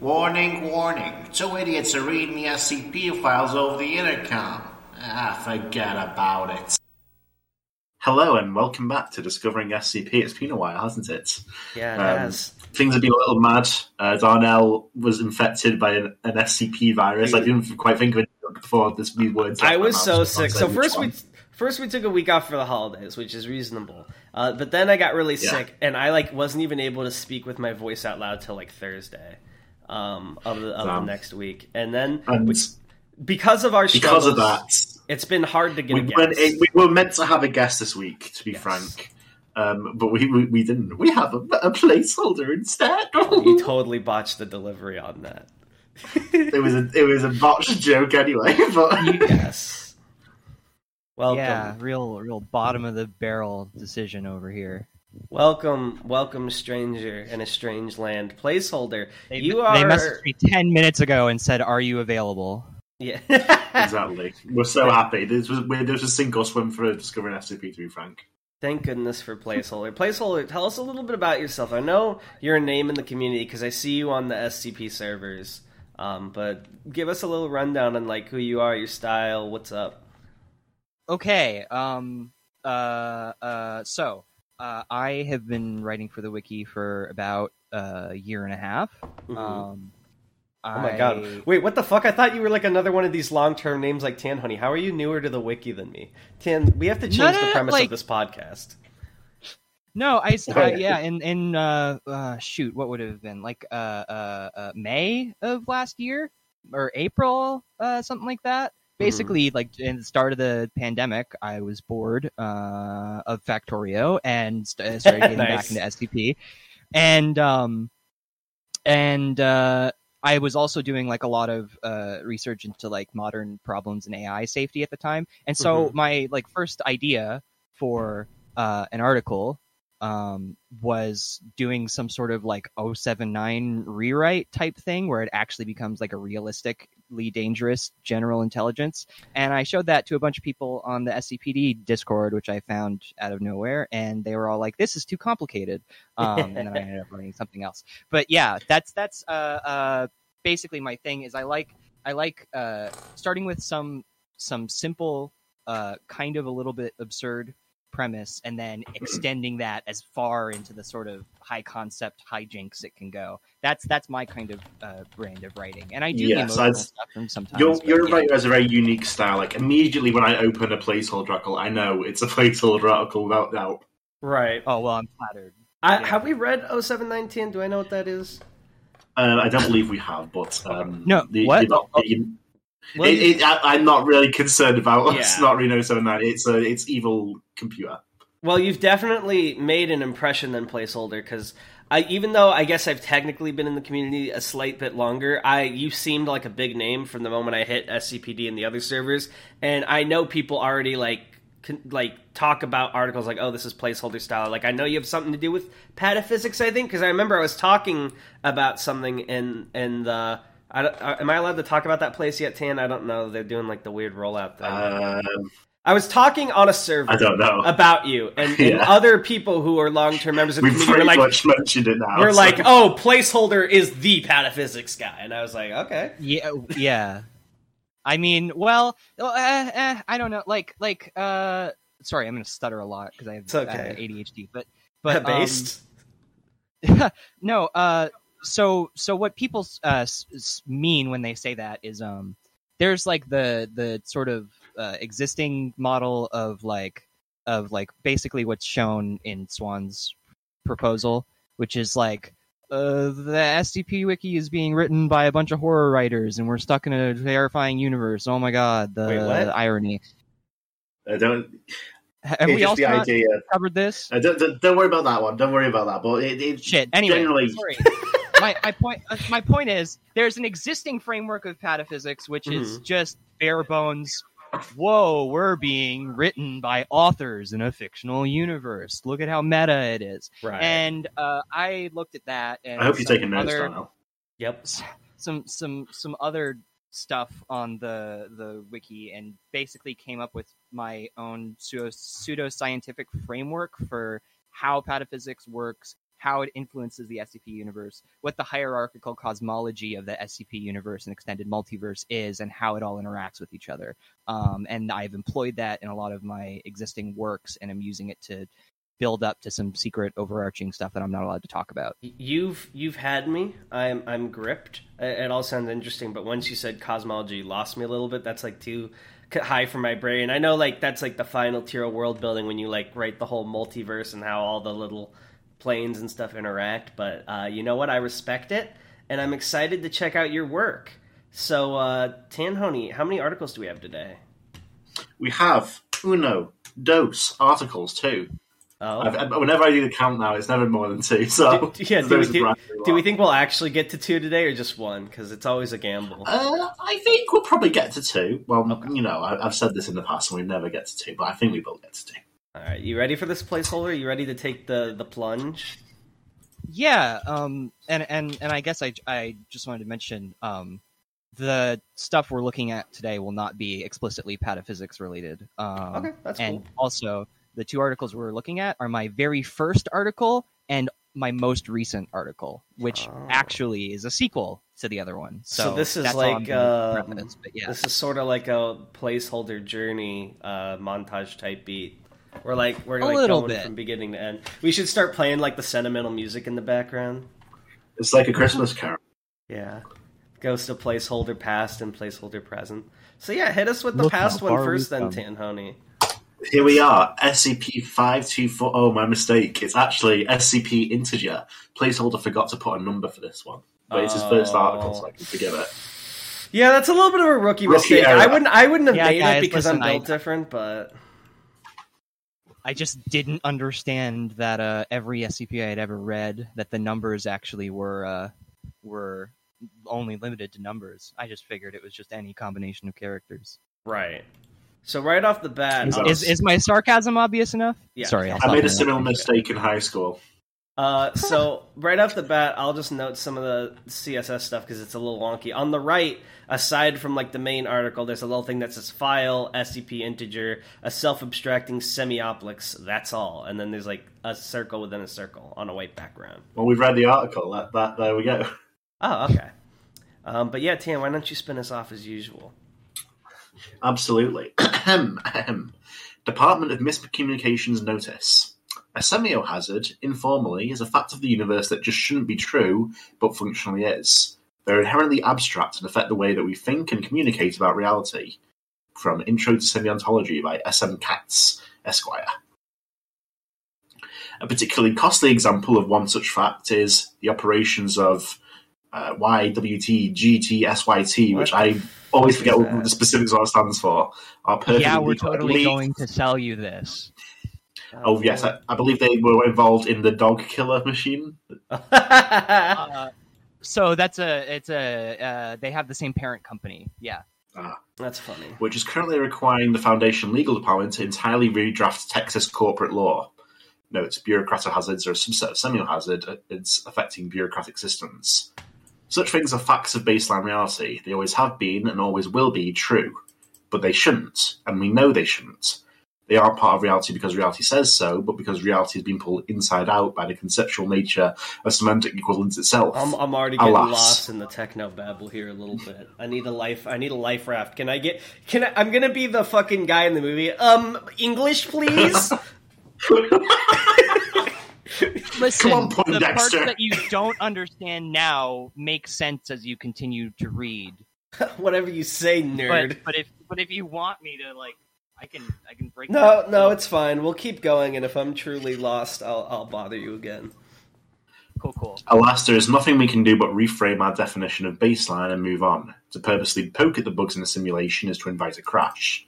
Warning, warning. Two idiots are reading the SCP files over the intercom. Ah, forget about it. Hello and welcome back to Discovering SCP. It's been a while, hasn't it? Yeah, it Um, has. Things have been a little mad. Uh, Darnell was infected by an, an SCP virus. I didn't quite think of it before this these words. I was so I sick. So which first we first we took a week off for the holidays, which is reasonable. Uh, but then I got really Yeah. sick, and I like wasn't even able to speak with my voice out loud till like Thursday um, of the of the next week, and then and we- because of our because of that, it's been hard to get we, a weren't- we were meant to have a guest this week. To be Yes. frank. Um, but we, we we didn't. We have a, a placeholder instead. you totally botched the delivery on that. it was a it was a botched joke anyway. But yes. Welcome, Yeah, real, real bottom of the barrel decision over here. Welcome, welcome, stranger in a strange land. Placeholder. They, you are. they messaged me ten minutes ago and said, "Are you available?" Yeah. exactly, we're so happy. This was we this was sink or swim for discovering SCP three, frank, Thank goodness for placeholder. Placeholder, tell us a little bit about yourself. I know you're a name in the community because I see you on the SCP servers. Um, but give us a little rundown on like who you are, your style, what's up. Okay. Um. Uh. Uh. So, uh, I have been writing for the wiki for about a year and a half. Mhm. Um. oh my god! Wait, what the fuck? I thought you were like another one of these long-term names like Tanhony. How are you newer to the wiki than me? Tan, we have to change No, no, the premise like- of this podcast. No, I uh, yeah. in in uh, uh shoot, what would it have been like uh, uh uh May of last year or April, uh something like that. Basically, like in the start of the pandemic, I was bored uh of Factorio and st- started getting back into SCP, and um and uh I was also doing like a lot of uh, research into like modern problems in AI safety at the time, and so Mhm. my like first idea for uh, an article um, was doing some sort of like 079 rewrite type thing where it actually becomes like a realistically dangerous general intelligence. And I showed that to a bunch of people on the SCPD Discord, which I found out of nowhere, and they were all like, "This is too complicated." Um, and then I ended up writing something else. But yeah, that's that's uh, uh, basically my thing. Is I like I like uh, starting with some some simple, uh, kind of a little bit absurd premise and then extending that as far into the sort of high concept hijinks it can go. That's that's my kind of uh, brand of writing, and I do the Yes, emotional I'd- stuff from sometimes. your your yeah. writer has a very unique style. Like immediately when I open a placeholder article, I know it's a placeholder article without doubt. Right. Oh well, I'm flattered. I, yeah. Have we read 07910? Do I know what that is? Uh, I don't believe we have, but um, No, the, what? you're not- you- Well, it, it, I, I'm not really concerned about it's Yeah. not Reno 79. It's a it's evil computer. Well, you've definitely made an impression than placeholder because I, even though I guess I've technically been in the community a slight bit longer, I you seemed like a big name from the moment I hit SCPD and the other servers, and I know people already like con, like talk about articles like, oh, this is placeholder style. Like I know you have something to do with pataphysics, I think, because I remember I was talking about something in in the. I don't, uh, am I allowed to talk about that place yet, Tan? I don't know. They're doing like the weird rollout thing. Um, I was talking on a server I don't know. about you, and, and Yeah. other people who are long term members of the We've community pretty were like, much mentioned it now. we're so- like, oh, placeholder is the pataphysics guy, and I was like, okay, Yeah, yeah. I mean, well, uh, uh, I don't know. Like, like, uh, sorry, I'm gonna stutter a lot because I have It's okay. uh, ADHD. But, but um, based. no, uh, so so what people uh, mean when they say that is um, there's like the the sort of uh, existing model of like of like basically what's shown in Swann's proposal, which is like. Uh, the SCP wiki is being written by a bunch of horror writers, and we're stuck in a terrifying universe. Oh my god, the, Wait, the irony! Uh, don't, Have we also covered this? Uh, don't, don't, don't worry about that one. Don't worry about that. But it, it Shit. Anyway, generally, sorry. my my point uh, my point is there's an existing framework of pataphysics which is Mhm. just bare bones. Whoa, we're being written by authors in a fictional universe. Look at how meta it is. Right. And uh, I looked at that. And I hope you're taking notes, other, Darnell. yep. some some some other stuff on the the wiki and basically came up with my own pseudo pseudo scientific framework for how pataphysics works how it influences the SCP universe, what the hierarchical cosmology of the SCP universe and extended multiverse is, and how it all interacts with each other. Um, and I've employed that in a lot of my existing works, and I'm using it to build up to some secret overarching stuff that I'm not allowed to talk about. You've you've had me. I'm I'm gripped. It all sounds interesting, but once you said cosmology, lost me a little bit. That's like too high for my brain. I know like that's like the final tier of world building when you like write the whole multiverse and how all the little planes and stuff interact. But uh, you know what? I respect it, and I'm excited to check out your work. So, uh, Tanhony, how many articles do we have today? We have uno, dos articles too. Oh. I've, whenever I do the count now, it's never more than two. So do, yeah, do we, do, do we, think we'll actually get to two today, or just one? Because it's always a gamble. Uh, I think we'll probably get to two. Well, okay. you know, I, have said this in the past, and we never get to two, but I think we will get to two. All right, you ready for this placeholder? You ready to take the the plunge? Yeah, um, and and and I guess I I just wanted to mention um, the stuff we're looking at today will not be explicitly pataphysics related. Um, okay, that's and cool. also the two articles we're looking at are my very first article and my most recent article, which oh. actually is a sequel to the other one. So, so this is like uh, yeah. this is sort of like a placeholder journey uh, montage type beat. We're like we're a like going bit. from beginning to end. We should start playing like the sentimental music in the background. It's like a Christmas carol. Yeah, goes to placeholder past and placeholder present. So yeah, hit us with the Look past one first, then Tanhony. Here we are, SCP 524. Oh, my mistake. It's actually SCP integer. Placeholder forgot to put a number for this one. But it's his first oh. article, so I can forgive it. Yeah, that's a little bit of a rookie, rookie mistake. Error. I wouldn't I wouldn't have yeah, made guys, it because listen, I'm built I, different, but I just didn't understand that uh, every SCP I had ever read that the numbers actually were uh, were only limited to numbers. I just figured it was just any combination of characters. Right. So right off the bat, is, is, is, my sarcasm obvious enough? Yeah. Sorry, I'll i made a similar mistake in high school. Uh, so right off the bat, I'll just note some of the CSS stuff because it's a little wonky. On the right, aside from like the main article, there's a little thing that says file, SCP integer, a self-abstracting semiopolis. That's all, and then there's like a circle within a circle on a white background. Well, we've read the article. That, that there we go. Oh, okay. Um, but yeah, Tan, why don't you spin us off as usual? Absolutely. Department of Miscommunications Notice. A semiohazard, informally, is a fact of the universe that just shouldn't be true, but functionally is. They're inherently abstract and affect the way that we think and communicate about reality. From Intro to Semiontology by S.M. Katz, Esquire. A particularly costly example of one such fact is the operations of uh, YWT, which I always forget what the specifics of what stands for. Are perfectly yeah, we're totally going to sell you this. Oh yes, I, I, believe they were involved in the dog killer machine. uh, so that's a it's a uh, they have the same parent company. Yeah. Ah. That's funny. Which is currently requiring the Foundation legal department to entirely redraft Texas corporate law. Notes bureaucratic hazards are a subset of semi hazard. It's affecting bureaucratic systems. Such things are facts of baseline reality. They always have been and always will be true. But they shouldn't, and we know they shouldn't. They aren't part of reality because reality says so, but because reality has been pulled inside out by the conceptual nature of semantic equivalence itself. I'm, I'm already getting Alas. lost in the techno babble here a little bit. I need a life. I need a life raft. Can I get? Can I, I'm gonna be the fucking guy in the movie. Um, English, please. Listen, on, the parts that you don't understand now make sense as you continue to read. Whatever you say, nerd. But, but, if but if you want me to like, I can I can break. No, no, it's fine. We'll keep going, and if I'm truly lost, I'll I'll bother you again. Cool, cool. Alas, there is nothing we can do but reframe our definition of baseline and move on. To purposely poke at the bugs in the simulation is to invite a crash.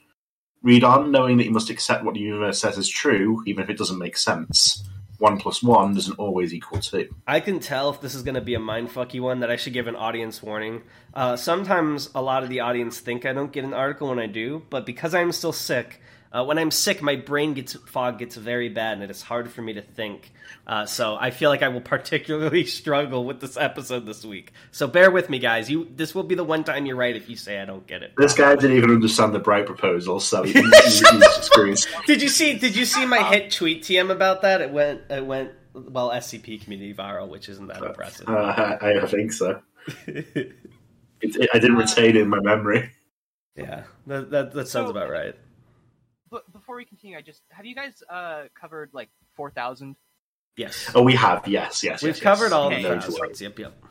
Read on, knowing that you must accept what the universe says is true, even if it doesn't make sense one plus one doesn't always equal two. I can tell if this is going to be a mindfucky one that I should give an audience warning. Uh, sometimes a lot of the audience think I don't get an article when I do, but because I'm still sick, uh, when I'm sick, my brain gets fog gets very bad, and it is hard for me to think. Uh, so I feel like I will particularly struggle with this episode this week. So bear with me, guys. You this will be the one time you're right if you say I don't get it. This guy didn't even understand the bright proposal, so he, Did you see? Did you see my hit tweet TM about that? It went. It went well SCP community viral, which isn't that impressive. Uh, I, I think so. It, it, I didn't retain it in my memory. yeah, that, that that sounds So- about right. But before we continue, I just have you guys uh, covered like four thousand? Yes, Oh, we have. Yes, yes. we've yes, covered yes. all Okay. the Noted. classics. Yep, yep.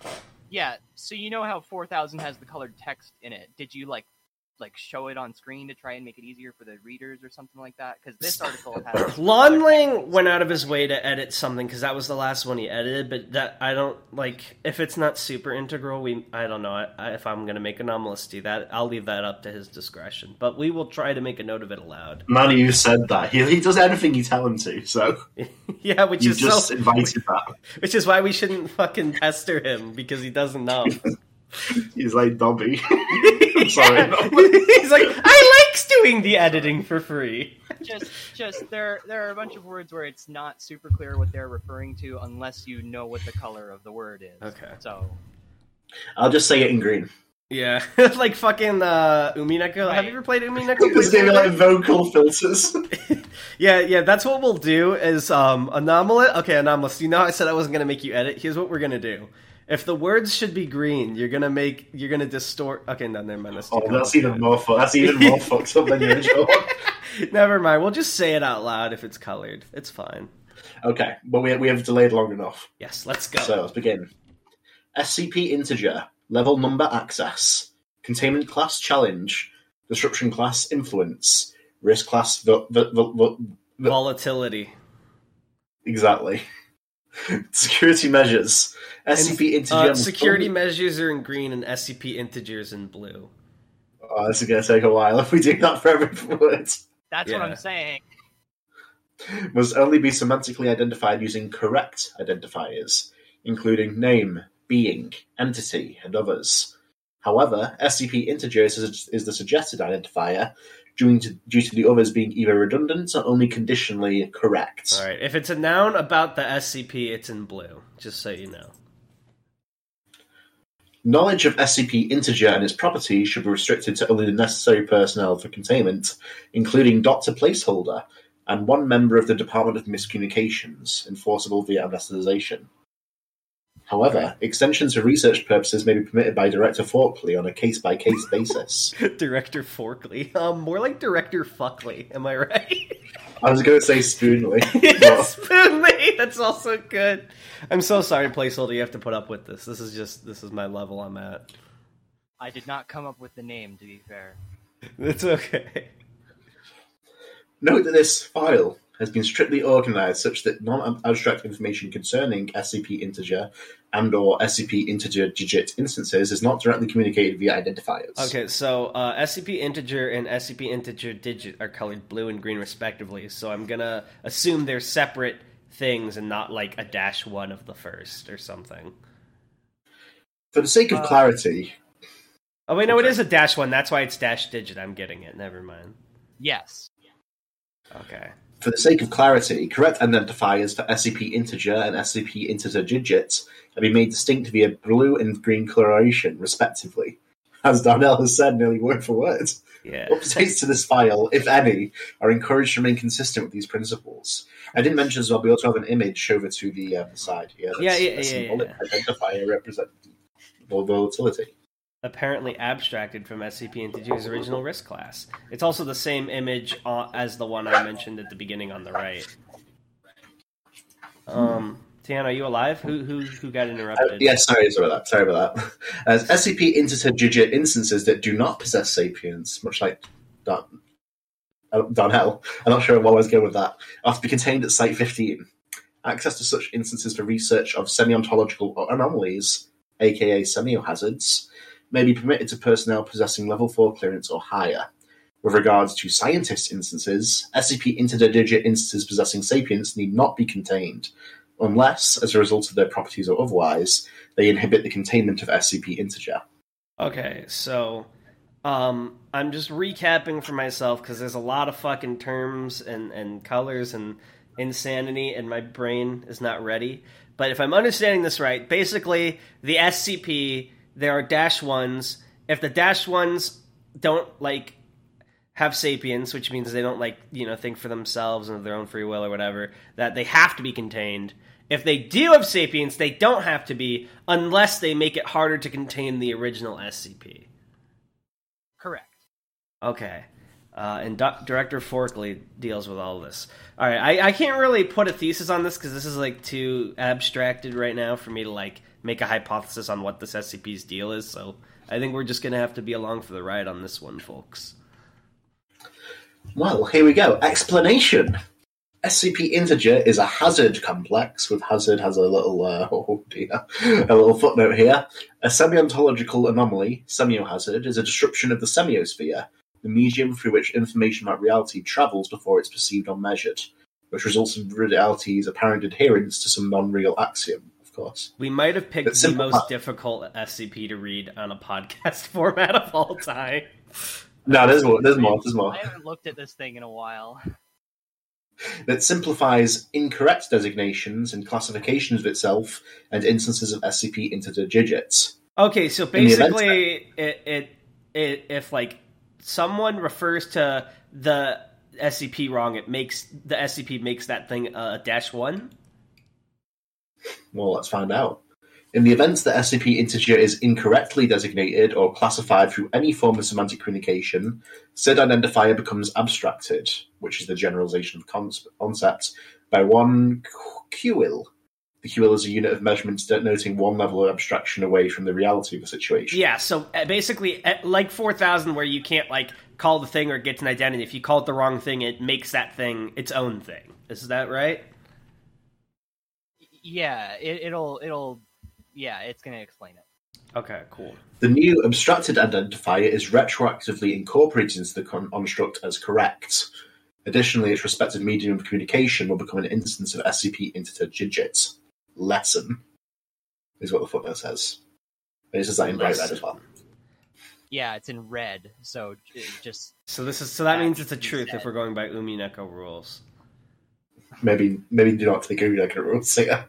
Yeah. So you know how four thousand has the colored text in it. Did you like like show it on screen to try and make it easier for the readers or something like that? Because this article has Lonling went out of his way to edit something because that was the last one he edited. But that I don't like. If it's not super integral, we I don't know I, I, if I'm going to make anomalous do that. I'll leave that up to his discretion. But we will try to make a note of it aloud. Manny, you said that. He, he does anything you tell him to, so yeah, which you is just so, invited that. which is why we shouldn't fucking pester him because he doesn't know. He's like Dobby. I'm sorry. He's like, I likes doing the editing for free. just just there there are a bunch of words where it's not super clear what they're referring to unless you know what the color of the word is. Okay. So I'll just say it in green. Yeah, like fucking uh, Umineko. Have you ever played Umineko? It's gonna like vocal filters. Yeah, yeah, that's what we'll do is um anomalous. Okay, anomalous. You know how I said I wasn't gonna make you edit? Here's what we're gonna do. If the words should be green, you're gonna make you're gonna distort okay, no, never mind. That's Oh, that's even more fun. That's even more fucked up than the original one. complicated. Never mind. We'll just say it out loud if it's colored. It's fine. Okay, but we, we have delayed long enough. Yes, let's go. So let's begin. SCP integer, level number access, containment class challenge, disruption class influence, risk class vo- vo- vo- vo- Volatility. exactly. Security measures. SCP integer. Uh, security only- measures are in green and SCP integers in blue. Oh, this is going to take a while if we do that for every word. that's Yeah. what I'm saying. Must only be semantically identified using correct identifiers, including name, being, entity, and others. However, SCP integers is, is the suggested identifier due to, due to the others being either redundant or only conditionally correct. All right. If it's a noun about the SCP, it's in blue. Just so you know. Knowledge of SCP integer and its properties should be restricted to only the necessary personnel for containment, including Doctor Placeholder and one member of the Department of Miscommunications, enforceable via anesthetization. However, extensions for research purposes may be permitted by Director Forkley on a case-by-case basis. Director Forkley. Um, more like Director Fuckley. Am I right? I was going to say Spoonley. yes, Spoonley. That's also good. I'm so sorry, placeholder. You have to put up with this. This is just this is my level I'm at. I did not come up with the name to be fair. That's okay. Note that this file has been strictly organized such that non-abstract information concerning SCP integer and or SCP integer digit instances is not directly communicated via identifiers. Okay, so uh, SCP integer and SCP integer digit are colored blue and green respectively. So I'm gonna assume they're separate things and not like a dash one of the first or something. For the sake of Uh, clarity, Oh wait, no, it Okay. is a dash one. That's why it's dash digit. I'm getting it. Never mind. Yes. Okay. For the sake of clarity, correct identifiers for SCP integer and SCP integer digit have been made distinct via blue and green coloration, respectively. As Darnell has said nearly word for word. Yeah. Updates to this file, if any, are encouraged to remain consistent with these principles. I didn't mention as well, we also have an image over to the uh, side here. Yeah, that's yeah, a yeah, yeah. identifier representing volatility. Apparently abstracted from SCP Integer's original risk class. It's also the same image uh, as the one I mentioned at the beginning on the right. Um, are you alive? Who who who got Uh, interrupted? yeah, sorry, sorry about that. Sorry about that. As SCP integer digit instances that do not possess sapience, much like Don, uh, Darnell, I'm not sure what I was going with that, are to be contained at Site 15. Access to such instances for research of semi-ontological anomalies, aka semiohazards, may be permitted to personnel possessing Level 4 clearance or higher. With regards to scientist instances, SCP interdigit instances possessing sapience need not be contained, unless, as a result of their properties or otherwise, they inhibit the containment of SCP integer. Okay, so um, I'm just recapping for myself because there's a lot of fucking terms and, and colors and insanity, and my brain is not ready. But if I'm understanding this right, basically the SCP there are dash ones. If the dash ones don't like have sapience, which means they don't like you know think for themselves and of their own free will or whatever, that they have to be contained. If they do have sapience, they don't have to be unless they make it harder to contain the original SCP. Correct. Okay. Uh, and Do- director Forkley deals with all this. All right, I, I can't really put a thesis on this because this is like too abstracted right now for me to like make a hypothesis on what this SCP's deal is. So I think we're just gonna have to be along for the ride on this one, folks. Well, here we go. Explanation. SCP integer is a hazard complex, with hazard has a little uh, oh dear, a little footnote here. A semiontological anomaly, semiohazard, is a disruption of the semiosphere, the medium through which information about reality travels before it's perceived or measured, which results in reality's apparent adherence to some non-real axiom. Of course, We might have picked the simple. most difficult SCP to read on a podcast format of all time. no, there's more. There's more. There's more. I haven't looked at this thing in a while. That simplifies incorrect designations and classifications of itself and instances of SCP into the digits. Okay, so basically, it, it it if like someone refers to the SCP wrong, it makes the SCP makes that thing a dash one. Well, let's find out. In the event that SCP integer is incorrectly designated or classified through any form of semantic communication, said identifier becomes abstracted, which is the generalization of con- concept, by one QIL. The QIL is a unit of measurement denoting one level of abstraction away from the reality of the situation. Yeah, so uh, basically, uh, like four thousand, where you can't like call the thing or get an identity. If you call it the wrong thing, it makes that thing its own thing. Is that right? Yeah, it, it'll it'll yeah, it's gonna explain it. Okay, cool. The new abstracted identifier is retroactively incorporated into the construct as correct. Additionally, its respective medium of communication will become an instance of SCP integer digit. Lesson is what the footnote says. And it says that in bright red as well. Yeah, it's in red, so j- just So this is so that That means it's a needs to truth if we're going by Umineko rules. Maybe maybe do not take a like a rules here.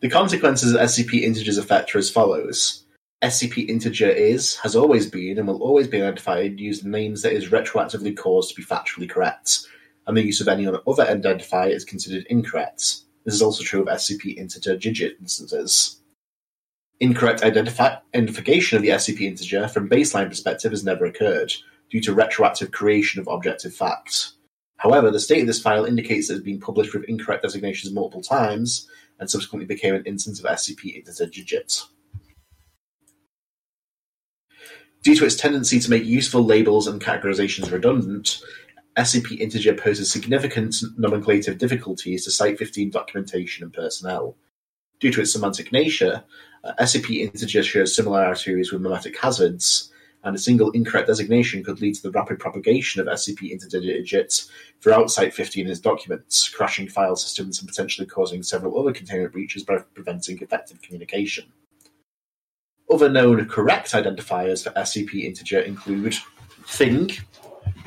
The consequences of SCP integers effect are as follows. SCP integer is, has always been, and will always be identified using names that is retroactively caused to be factually correct, and the use of any other identifier is considered incorrect. This is also true of SCP integer digit instances. Incorrect identifi- identification of the SCP integer from baseline perspective has never occurred, due to retroactive creation of objective fact. However, the state of this file indicates that it has been published with incorrect designations multiple times, and subsequently became an instance of SCP digit. Due to its tendency to make useful labels and categorizations redundant, SCP integer poses significant nomenclative difficulties to Site 15 documentation and personnel. Due to its semantic nature, uh, SCP integer shares similarities with memetic hazards, and a single incorrect designation could lead to the rapid propagation of SCP integer digits throughout Site 15 and its documents, crashing file systems and potentially causing several other containment breaches by preventing effective communication. Other known correct identifiers for SCP integer include thing,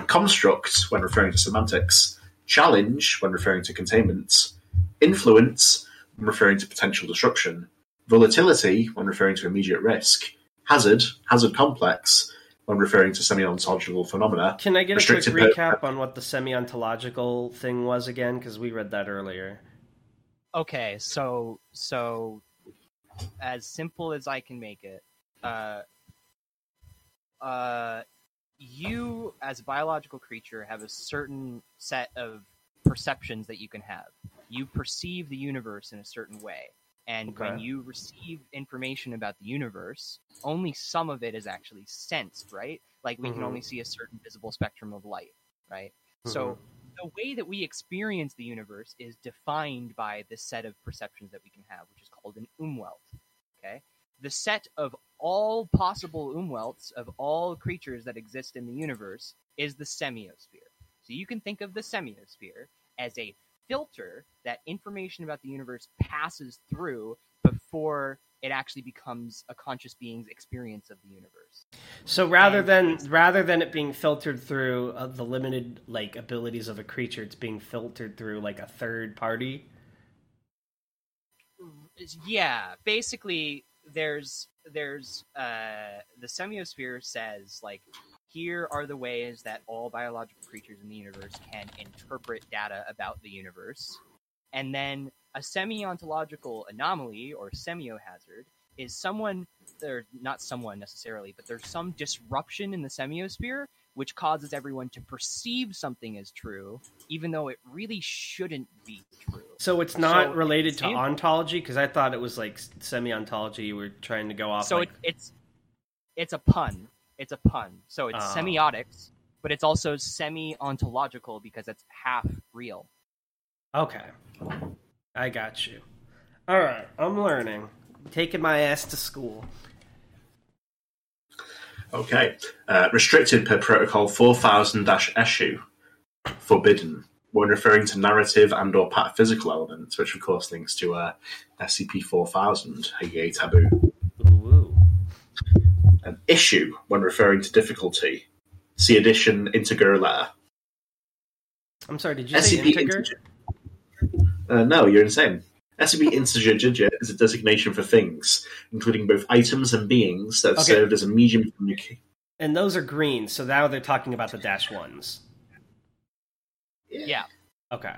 construct when referring to semantics, challenge when referring to containment, influence when referring to potential disruption, volatility when referring to immediate risk, hazard, hazard complex when referring to semi-ontological phenomena, Can I get a quick Restricted recap on what the semi-ontological thing was again? Because we read that earlier. okay. So so as simple as I can make it, uh, uh, you as a biological creature have a certain set of perceptions that you can have. You perceive the universe in a certain way. And when you receive information about the universe, only some of it is actually sensed, right? Like we can Mhm. only see a certain visible spectrum of light, right? So the way that we experience the universe is defined by the set of perceptions that we can have, which is called an umwelt. Okay, the set of all possible umwelts of all creatures that exist in the universe is the semiosphere. So you can think of the semiosphere as a filter that information about the universe passes through before it actually becomes a conscious being's experience of the universe. So rather And than rather than it being filtered through uh, the limited like abilities of a creature, it's being filtered through like a third party. yeah basically there's there's uh the semiosphere says like here are the ways that all biological creatures in the universe can interpret data about the universe and then a semi-ontological anomaly or semiohazard is someone or not someone necessarily, but there's some disruption in the semiosphere which causes everyone to perceive something as true, even though it really shouldn't be true. So it's not So, related to ontology because I thought it was like semi-ontology. You were trying to go off. so like, it, it's it's a pun. It's a pun. So it's Oh. semiotics, but it's also semi-ontological because it's half real. okay, I got you. All right, I'm learning. Taking my ass to school. Okay. Uh, restricted per Protocol 4000-issue. Forbidden. When referring to narrative and or pataphysical elements, which of course links to uh, SCP-4000, aka taboo. Ooh, An issue when referring to difficulty. See addition integer letter. I'm sorry. Did you say SCP integer? Uh, no, you're insane. SCP integer digit is a designation for things, including both items and beings that have Okay. served as a medium of communication. And those are green. So now they're talking about the dash ones. Yeah. Okay.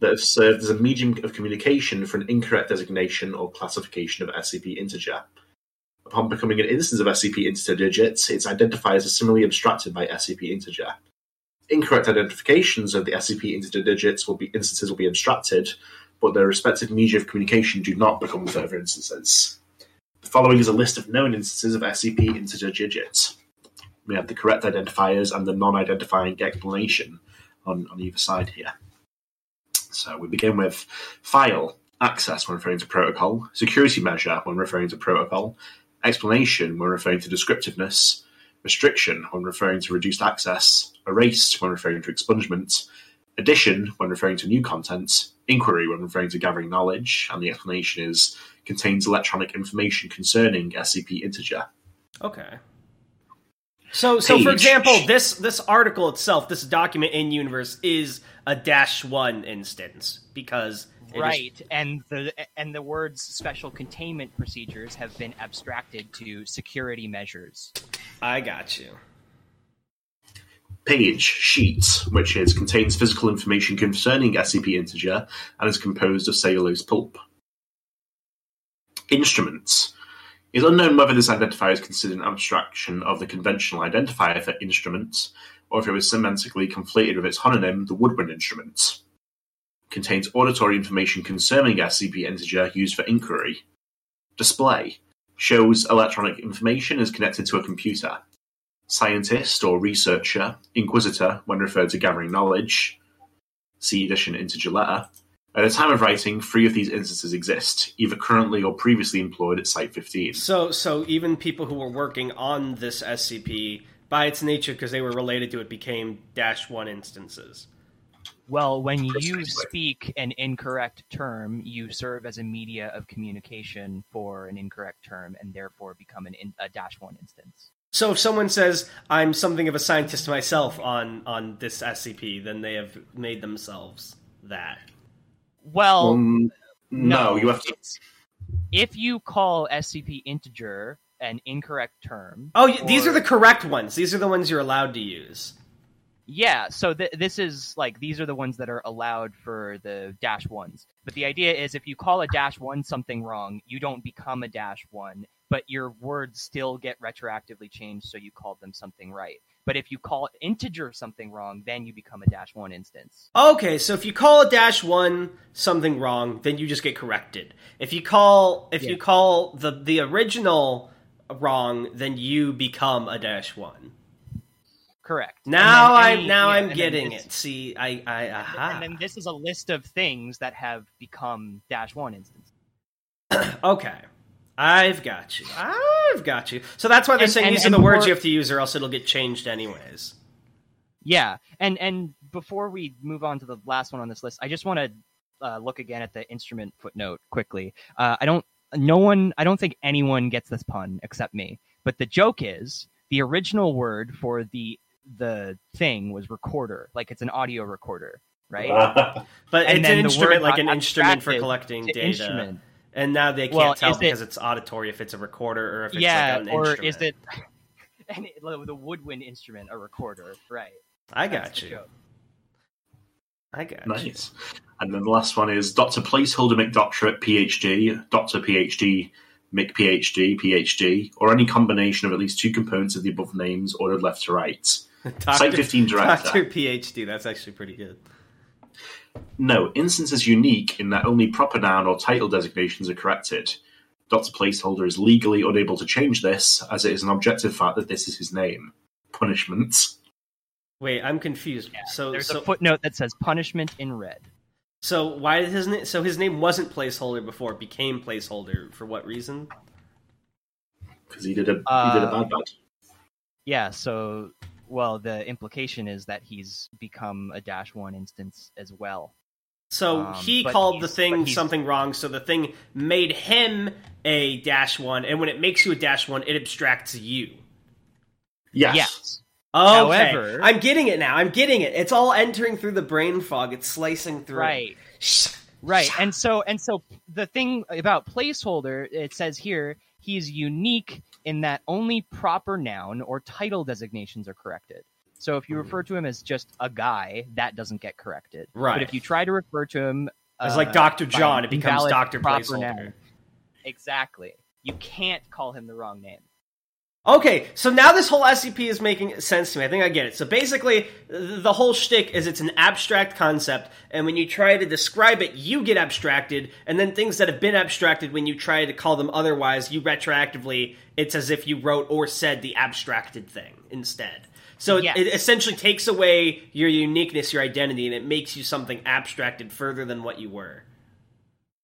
that have served as a medium of communication for an incorrect designation or classification of SCP integer. Upon becoming an instance of SCP integer digits, its identifiers are similarly abstracted by SCP integer. Incorrect identifications of the SCP integer digits will be instances will be abstracted, but their respective media of communication do not become further instances. The following is a list of known instances of SCP integer digits. We have the correct identifiers and the non-identifying explanation on, on either side here. So we begin with file, access when referring to protocol, security measure when referring to protocol, explanation when referring to descriptiveness, restriction when referring to reduced access, erased when referring to expungement, addition when referring to new content, inquiry when referring to gathering knowledge, and the explanation is contains electronic information concerning SCP integer. Okay. So, so for example, this this article itself, this document in universe, is a dash one instance because it is- Right, and the and the words special containment procedures have been abstracted to security measures. I got you. Page sheet, which is contains physical information concerning SCP integer and is composed of cellulose pulp. Instruments. It is unknown whether this identifier is considered an abstraction of the conventional identifier for instruments, or if it was semantically conflated with its homonym, the woodwind instrument. Contains auditory information concerning SCP integer used for inquiry. Display. Shows electronic information is connected to a computer scientist or researcher, inquisitor when referred to gathering knowledge. See addition integer letter. At the time of writing, three of these instances exist, either currently or previously employed at Site 15. So, so even people who were working on this SCP, by its nature, because they were related to it, became dash one instances. Well, when you speak an incorrect term, you serve as a media of communication for an incorrect term, and therefore become an in, a dash one instance. So, if someone says I'm something of a scientist myself on on this SCP, then they have made themselves that. Well, Um, no, you have to. If you call SCP integer an incorrect term, Oh, y these are the correct ones. These are the ones you're allowed to use. Yeah, so th- this is like these are the ones that are allowed for the dash ones. But the idea is if you call a dash one something wrong, you don't become a dash one, but your words still get retroactively changed, so you called them something right. But if you call integer something wrong, then you become a dash one instance. Okay, so if you call a dash one something wrong, then you just get corrected. If you call if you call the the original wrong, then you become a dash one. Correct. Now then I'm any- now yeah, I'm getting this- it. See, I I aha. And then this is a list of things that have become dash one instances. Okay. I've got you. I've got you. So that's why they're And- saying and- these are and the words more- you have to use, or else it'll get changed anyways. Yeah, and and before we move on to the last one on this list, I just want to uh, look again at the instrument footnote quickly. Uh, I don't, no one, I don't think anyone gets this pun except me. But the joke is the original word for the the thing was recorder, like it's an audio recorder, right? But And it's then an the instrument, like an instrument for collecting data. instrument. And now they can't Well, tell is it- because it's auditory if it's a recorder or if it's yeah, like an or instrument. is it? And it, the woodwind instrument, a recorder, right? I got the you. I got you. Nice. And then the last one is Dr. Placeholder McDoctorate PhD, Dr. PhD, McPhD, PhD, or any combination of at least two components of the above names ordered left to right. Site 15 director. Doctor PhD. That's actually pretty good. No, instance is unique in that only proper noun or title designations are corrected. Dr. Placeholder is legally unable to change this, as it is an objective fact that this is his name. Punishment. Wait, I'm confused. so, There's so, a footnote that says punishment in red. so why did his name? So his name wasn't placeholder before; it became placeholder. For what reason? Because he did a he did a Uh, bad bad. Yeah, so well, the implication is that he's become a dash one instance as well. So Um, he called the thing something wrong. So the thing made him a dash one, and when it makes you a dash one, it abstracts you. Yes. Yes. Okay, However- I'm getting it now. I'm getting it. It's all entering through the brain fog. It's slicing through. Right. Right. And so and so the thing about placeholder, it says here, he's unique in that only proper noun or title designations are corrected. So if you refer to him as just a guy, that doesn't get corrected. Right. But if you try to refer to him as uh, like Dr. John, it becomes Dr. proper Placeholder. noun, Exactly. You can't call him the wrong name. Okay, so now this whole SCP is making sense to me. I think I get it. So basically, the whole shtick is it's an abstract concept, and when you try to describe it, you get abstracted, and then things that have been abstracted, when you try to call them otherwise, you retroactively, it's as if you wrote or said the abstracted thing instead. So it- Yes. it essentially takes away your uniqueness, your identity, and it makes you something abstracted further than what you were.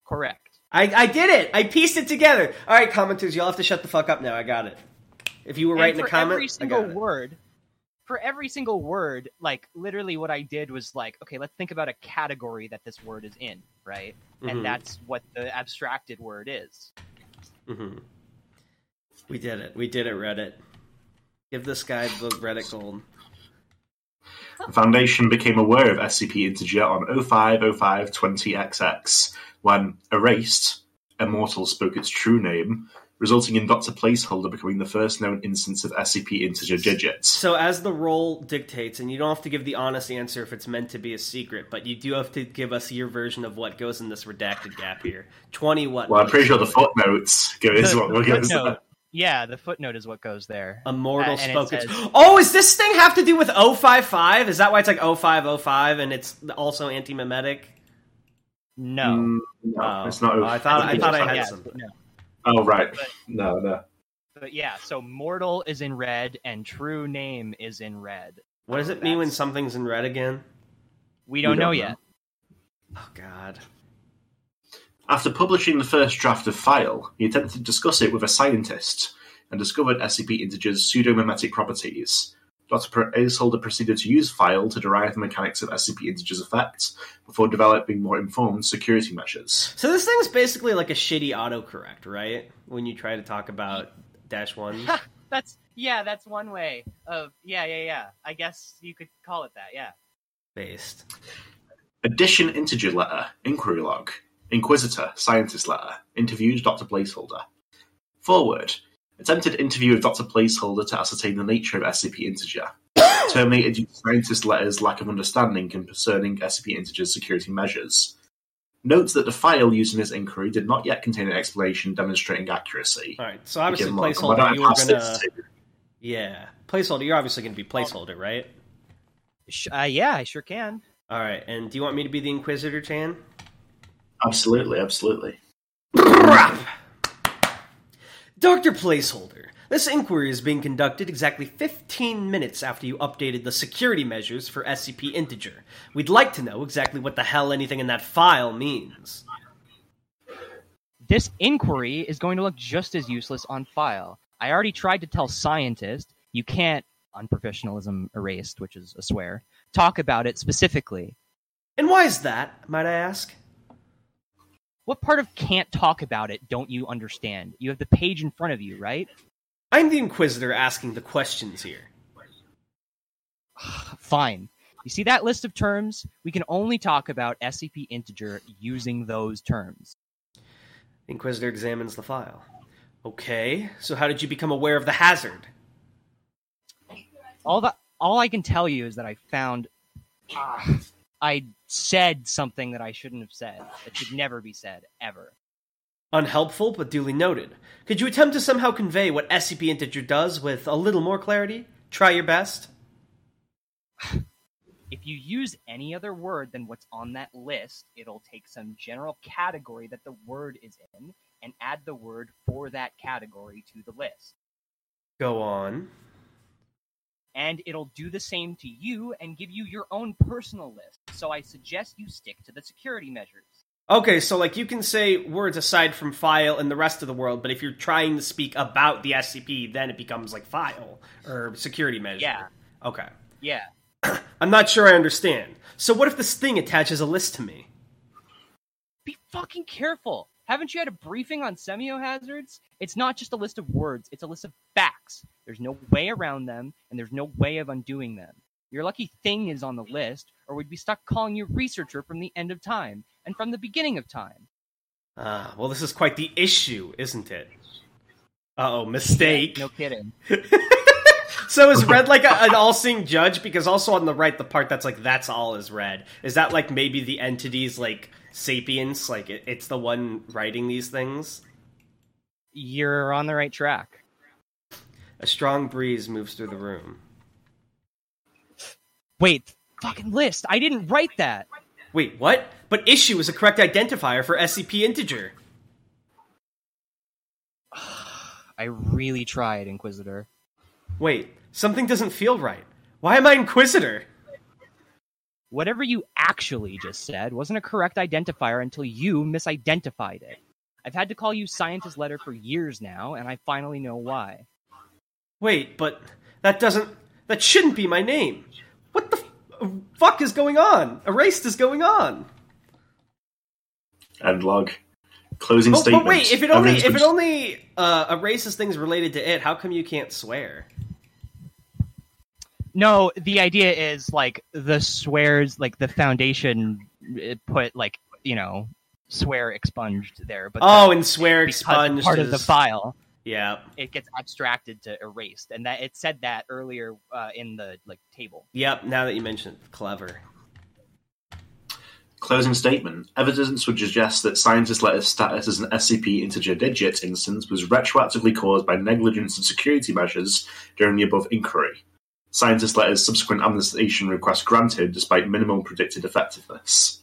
Correct. I, I did it! I pieced it together! Alright, commenters, y'all have to shut the fuck up now. I got it. If you were And writing a comment, every I single got it. word for every single word like literally what i did was like okay let's think about a category that this word is in right Mhm. and that's what the abstracted word is Mm-hmm. We did it. We did it, Reddit. Give this guy the Reddit gold. The Foundation became aware of SCP integer on 050520XX when Erased, Immortal spoke its true name, resulting in Dr. Placeholder becoming the first known instance of SCP integer digits. So, as the role dictates, and you don't have to give the honest answer if it's meant to be a secret, but you do have to give us your version of what goes in this redacted gap here. 20 what? Well, I'm pretty sure the footnotes go is The- what the goes footnote- yeah the footnote is what goes there Immortal Uh, and it says- Oh, is this thing have to do with 055? Is that why it's like 0505 and it's also anti memetic? no Mm, no, Oh. it's not. Oh, I thought- I thought I had Yeah, some. no. Oh, right. No, no. but yeah so mortal is in red and true name is in red What does it mean when something's in red again? we don't We know don't yet Oh, God. After publishing the first draft of File, he attempted to discuss it with a scientist and discovered SCP Integer's pseudomimetic properties. Dr. Placeholder proceeded to use File to derive the mechanics of SCP Integer's effects before developing more informed security measures. So this thing's basically like a shitty autocorrect, right? When you try to talk about dash one. that's yeah that's one way of yeah yeah yeah i guess you could call it that yeah based. Addition Integer Letter, Inquiry Log, Inquisitor, Scientist Letter, Interviewed Dr. Placeholder. Forward, attempted interview with Dr. Placeholder to ascertain the nature of SCP Integer. Terminated due to Scientist Letter's lack of understanding concerning SCP Integer's security measures. Notes that the file used in this inquiry did not yet contain an explanation demonstrating accuracy. All right. So obviously Again, placeholder. I You were pass gonna. this to- Yeah, placeholder. You're obviously gonna be placeholder, right? Uh, yeah i sure can All right. And do you want me to be the Inquisitor, Chan? Absolutely, absolutely. Doctor Placeholder. This inquiry is being conducted exactly 15 minutes after you updated the security measures for SCP Integer. We'd like to know exactly what the hell anything in that file means. this inquiry is going to look just as useless on file. I already tried to tell scientist you can't unprofessionalism erased, which is a swear, talk about it specifically. And why is that, might I ask? What part of can't talk about it don't you understand? You have the page in front of you, right? I'm the Inquisitor asking the questions here. Fine. You see that list of terms? We can only talk about SCP integer using those terms. The Inquisitor examines the file. Okay, so how did you become aware of the hazard? All that all I can tell you is that I found uh, I said something that I shouldn't have said. That should never be said ever. Unhelpful, but duly noted. Could you attempt to somehow convey what SCP integer does with a little more clarity? Try your best. If you use any other word than what's on that list, it'll take some general category that the word is in and add the word for that category to the list. Go on. And it'll do the same to you and give you your own personal list. So I suggest you stick to the security measures. Okay, so like you can say words aside from file in the rest of the world, but if you're trying to speak about the SCP, then it becomes like file or security measure. Yeah. Okay. Yeah. I'm not sure I understand. So what if this thing attaches a list to me? Be fucking careful. Haven't you had a briefing on semiohazards? It's not just a list of words, it's a list of facts. There's no way around them, and there's no way of undoing them. Your lucky thing is on the list, or we'd be stuck calling you researcher from the end of time and from the beginning of time. Ah, well, this is quite the issue, isn't it? Uh oh, mistake. No kidding. so is red like a, an all-seeing judge? Because also on the right, the part that's like that's all is red. Is that like maybe the entity's like sapience? Like it, it's the one writing these things. You're on the right track. A strong breeze moves through the room. Wait, fucking list. I didn't write that. Wait, what? But issue is a correct identifier for SCP integer. I really tried, Inquisitor. Wait, something doesn't feel right. Why am I Inquisitor? Whatever you actually just said wasn't a correct identifier until you misidentified it. I've had to call you Scientist Letter for years now, and I finally know why. Wait, but that doesn't. That shouldn't be my name. What the f- fuck is going on? Erased is going on. End log. Closing But, statement. but wait, if it only if it only uh, erases things related to it, how come you can't swear? No, the idea is like the swears, like the foundation uh, put like you know swear expunged there, but Oh, the- and swear expunged part of the file. Yeah, It gets abstracted to erased, and that it said that earlier uh, in the like table. yep. Now that you mention it, clever. Closing statement. Evidence would suggest that scientist letter's status as an SCP integer digit instance was retroactively caused by negligence of security measures during the above inquiry. Scientist letter's subsequent amnestation request granted despite minimal predicted effectiveness.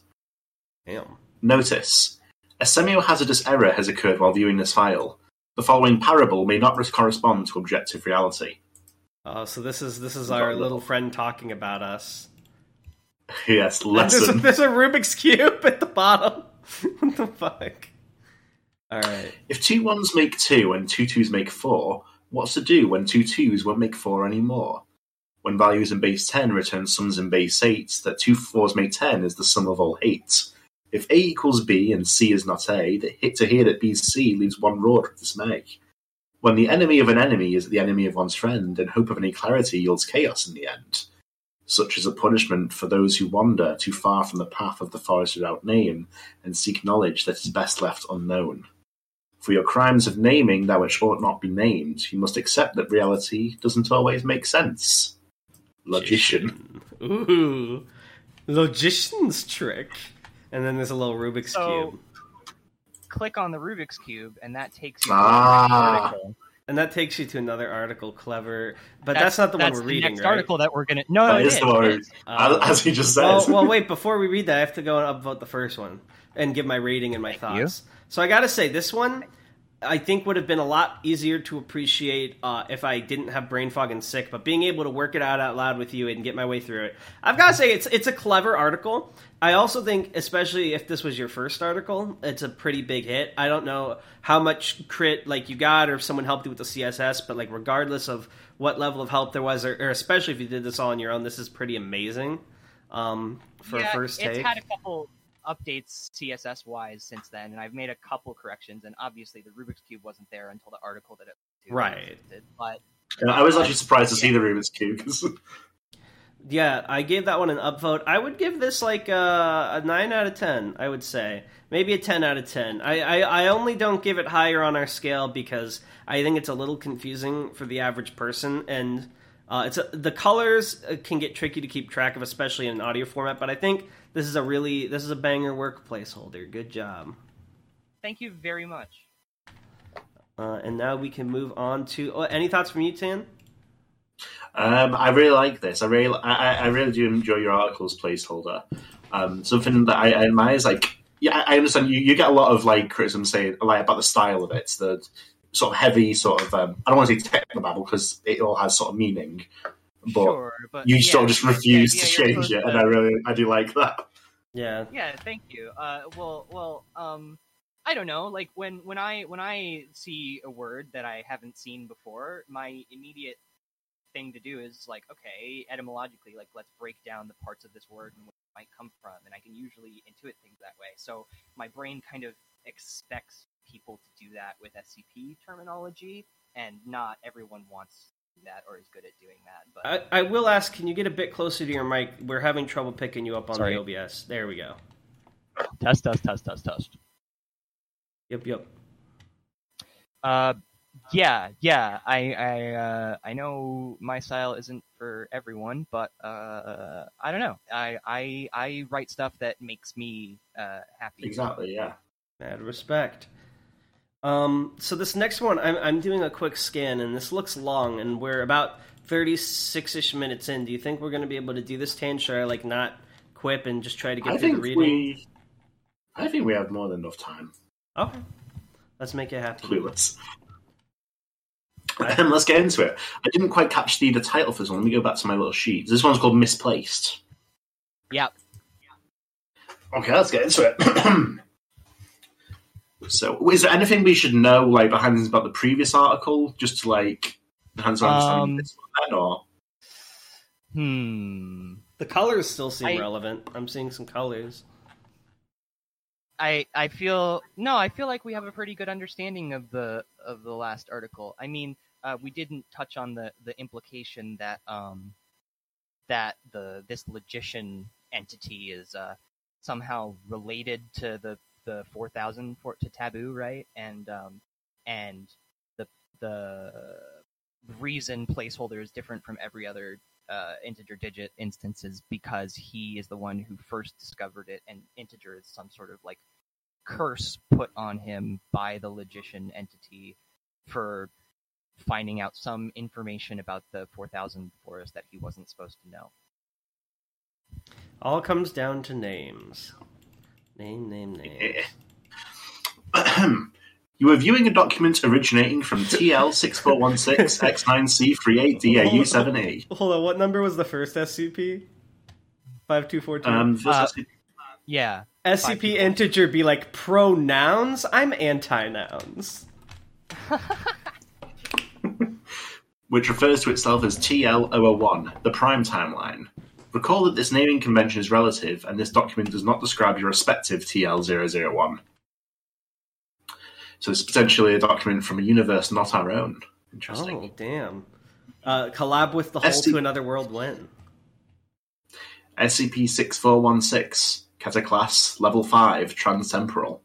Damn. Notice. A semiohazardous error has occurred while viewing this file. The following parable may not correspond to objective reality. Oh, so this is this is our little friend talking about us. yes, And There's a, lesson. there's a Rubik's cube at the bottom. what the fuck? All right. If two ones make two and two twos make four, what's to do when two twos won't make four anymore? When values in base 10 return sums in base 8, that two fours make 10 is the sum of all 8. If A equals B and C is not A, the hit to hear that B is C leaves one roared with dismay. When the enemy of an enemy is the enemy of one's friend, and hope of any clarity yields chaos in the end. Such is a punishment for those who wander too far from the path of the forest without name, and seek knowledge that is best left unknown. For your crimes of naming that which ought not be named, you must accept that reality doesn't always make sense. Logician. Ooh, logician's trick. And then there's a little Rubik's So- cube, Click on the Rubik's cube, and that takes you to Ah. the article. and that takes you to another article. Clever, but that's, not the that's one we're the reading, next right? article that we're gonna. No, That it is is. the one it we- Uh, As he just said. well, well, wait. Before we read that, I have to go and upvote the first one and give my rating and my Thank you. thoughts. So I got to say, this one I think would have been a lot easier to appreciate uh, if I didn't have brain fog and sick. But being able to work it out out loud with you and get my way through it, I've got to say it's it's a clever article. I also think, especially if this was your first article, it's a pretty big hit. I don't know how much crit like you got or if someone helped you with the CSS, but like regardless of what level of help there was, or, or especially if you did this all on your own, this is pretty amazing um, for yeah, a first it's had a couple updates CSS wise since then, and I've made a couple corrections. And obviously, the Rubik's cube wasn't there until the article that it Right. did, But And I was actually surprised to see the Rubik's Cube. 'cause Yeah, I gave that one an upvote. I would give this like a, a nine out of ten. I would say maybe a ten out of ten. I, I I only don't give it higher on our scale because I think it's a little confusing for the average person, and uh, it's a, the colors uh, can get tricky to keep track of, especially in an audio format. But I think This is a really this is a banger work placeholder. Good job. Thank you very much. Uh, and now we can move on to oh, any thoughts from you, Tan? Um, I really like this. I really, I, I really do enjoy your articles placeholder. Um, something that I, I admire is like, yeah, I understand you, you get a lot of like criticism saying like about the style of it, the sort of heavy sort of. Um, I don't want to say technobabble because it all has sort of meaning, but, sure, but you yeah, sort of just refuse yeah, to change supposed it, and I really, I do like that. Yeah. Yeah, thank you. Uh, well, well, um, I don't know. Like when when I when I see a word that I haven't seen before, my immediate thing to do is like, okay, etymologically, like let's break down the parts of this word and where it might come from, and I can usually intuit things that way. So my brain kind of expects people to do that with SCP terminology, and not everyone wants to do that or is good at doing that. But I, I will ask, can you get a bit closer to your mic? We're having trouble picking you up on Sorry. the OBS. There we go. test, test, test, test, test. Yep, yep. Uh, yeah, yeah. I I uh, I know my style isn't for everyone, but uh, I don't know. I I I write stuff that makes me uh, happy. Exactly, yeah. Mad respect. Um, so this next one, I'm, I'm doing a quick scan, and this looks long, and we're about 36-ish minutes in. Do you think we're going to be able to do this, Tan? Should I, like, not quip and just try to get I through the reading? we, I think we have more than enough time. Okay. Let's make it happen. Clueless. Um, let's get into it. I didn't quite catch the, the title for this one. Let me go back to my little sheet. This one's called Misplaced. Yep. Okay, let's get into it. so, is there anything we should know, like behind the about the previous article, just to like enhance our understanding Um, this one, then, or Hmm. The colors still seem I- relevant. I'm seeing some colors. I I feel no. I feel like we have a pretty good understanding of the of the last article. I mean, uh, we didn't touch on the the implication that um that the this logician entity is uh somehow related to the the four thousand for to taboo, right? And um and the the reason placeholder is different from every other uh, integer digit instances because he is the one who first discovered it, and integer is some sort of like curse put on him by the logician entity for finding out some information about the 4000 forest that he wasn't supposed to know. All comes down to names. Name, name, name. you were viewing a document originating from TL6416X9C38DAU7E. Hold on, what number was the first SCP? 5242. Um, this Uh, is- Yeah. SCP integer be like pronouns? I'm anti nouns. which refers to itself as TL001, the prime timeline. Recall that this naming convention is relative, and this document does not describe your respective TL001. So it's potentially a document from a universe not our own. Interesting. Oh, damn. Uh, collab with the whole to another world when? SCP-6416, Cataclass, Level 5, Transtemporal.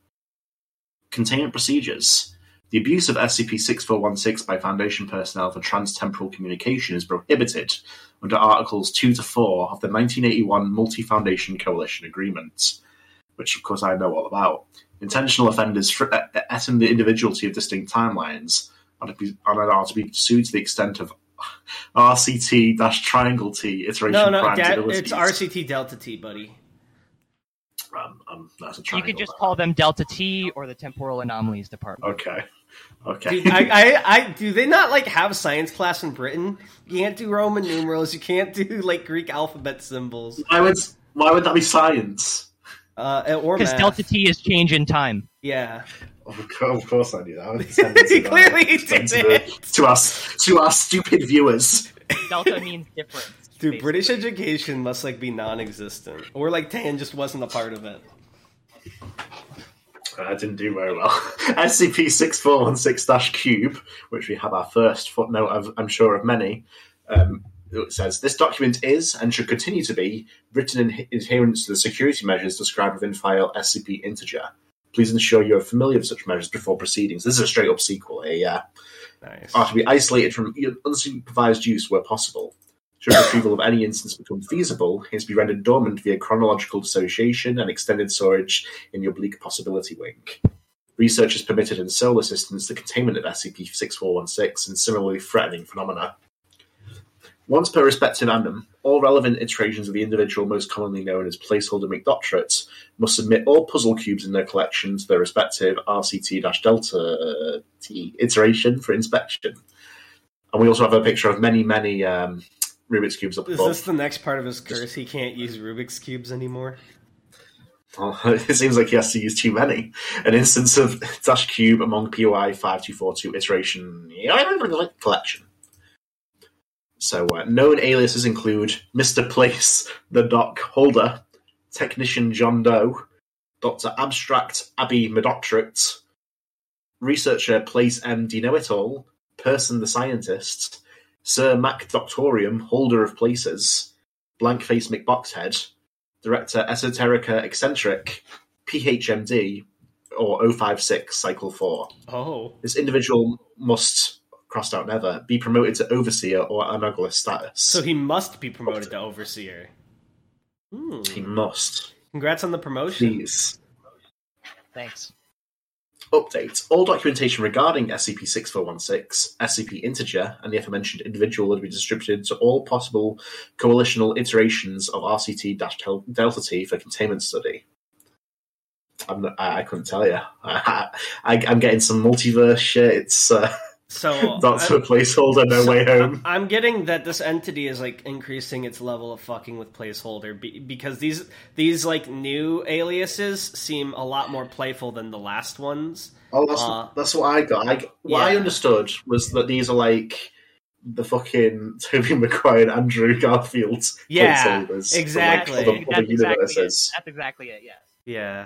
Containment Procedures. The abuse of SCP-6416 by Foundation personnel for transtemporal communication is prohibited under Articles 2 to 4 of the 1981 Multi-Foundation Coalition Agreement, which of course I know all about. Intentional offenders for uh, etting the individuality of distinct timelines are to be, are to be sued to the extent of RCT-Triangle T iteration No, no, crimes da- it's RCT Delta T, buddy. Um, um, that's a You triangle. could just call them Delta T or the Temporal Anomalies Department. Okay. Okay. Dude, I, I, I, do they not like have science class in Britain? You can't do Roman numerals. You can't do like Greek alphabet symbols. why would why would that be science? Uh, or Because. Delta T is change in time. Yeah. Of course, of course I knew that. I was intending to, uh, Clearly he intend to, didn't. to us to our stupid viewers. Delta means difference. Dude, basically. British education must like be non-existent, or like Tan just wasn't a part of it. I didn't do very well. SCP six four one six cube, which we have our first footnote of, I'm sure of many. Um, it says this document is and should continue to be written in adherence to the security measures described within file SCP integer. Please ensure you are familiar with such measures before proceedings. This is a straight up sequel here, yeah. Nice. are to be isolated from unsupervised use where possible. Should retrieval of any instance become feasible, it is to be rendered dormant via chronological dissociation and extended storage in the oblique possibility wing. Research is permitted in solar systems the containment of SCP-6416 and similarly threatening phenomena. Once per respective annum, all relevant iterations of the individual most commonly known as placeholder McDoctorates must submit all puzzle cubes in their collection to their respective RCT-Delta T iteration for inspection. And we also have a picture of many, many um, Rubik's cubes up Is above. this the next part of his curse? He can't use Rubik's cubes anymore. Well, it seems like he has to use too many. An instance of Dash Cube among POI 5242 iteration collection. So, uh, known aliases include Mr. Place, the Doc Holder, Technician John Doe, Dr. Abstract Abby McDoctorate, Researcher Place M. Do Know It All, Person the Scientist, Sir Mac Doctorium, Holder of Places, Blankface McBoxhead, Director Esoterica Eccentric, PHMD, or 056 Cycle 4. Oh, This individual must, crossed out never, be promoted to Overseer or Anogalous status. so he must be promoted to overseer. Hmm. He must. Congrats on the promotion. Please. Thanks. Update. All documentation regarding SCP-6416, SCP Integer, and the aforementioned individual will be distributed to all possible coalitional iterations of RCT-Delta T for containment study. I'm not, I, I couldn't tell you. I, am getting some multiverse shit. It's uh, So that's I- Placeholder, No Way Home. I'm getting that this entity is like increasing its level of fucking with placeholder be- because these these like new aliases seem a lot more playful than the last ones. Oh, that's, Uh, that's what I got. I, what I understood was that these are like the fucking Tobey Maguire and Andrew Garfield Yeah, placeholders. exactly. From, like, other, other That's exactly, it. universes. That's exactly it. Yes. Yeah.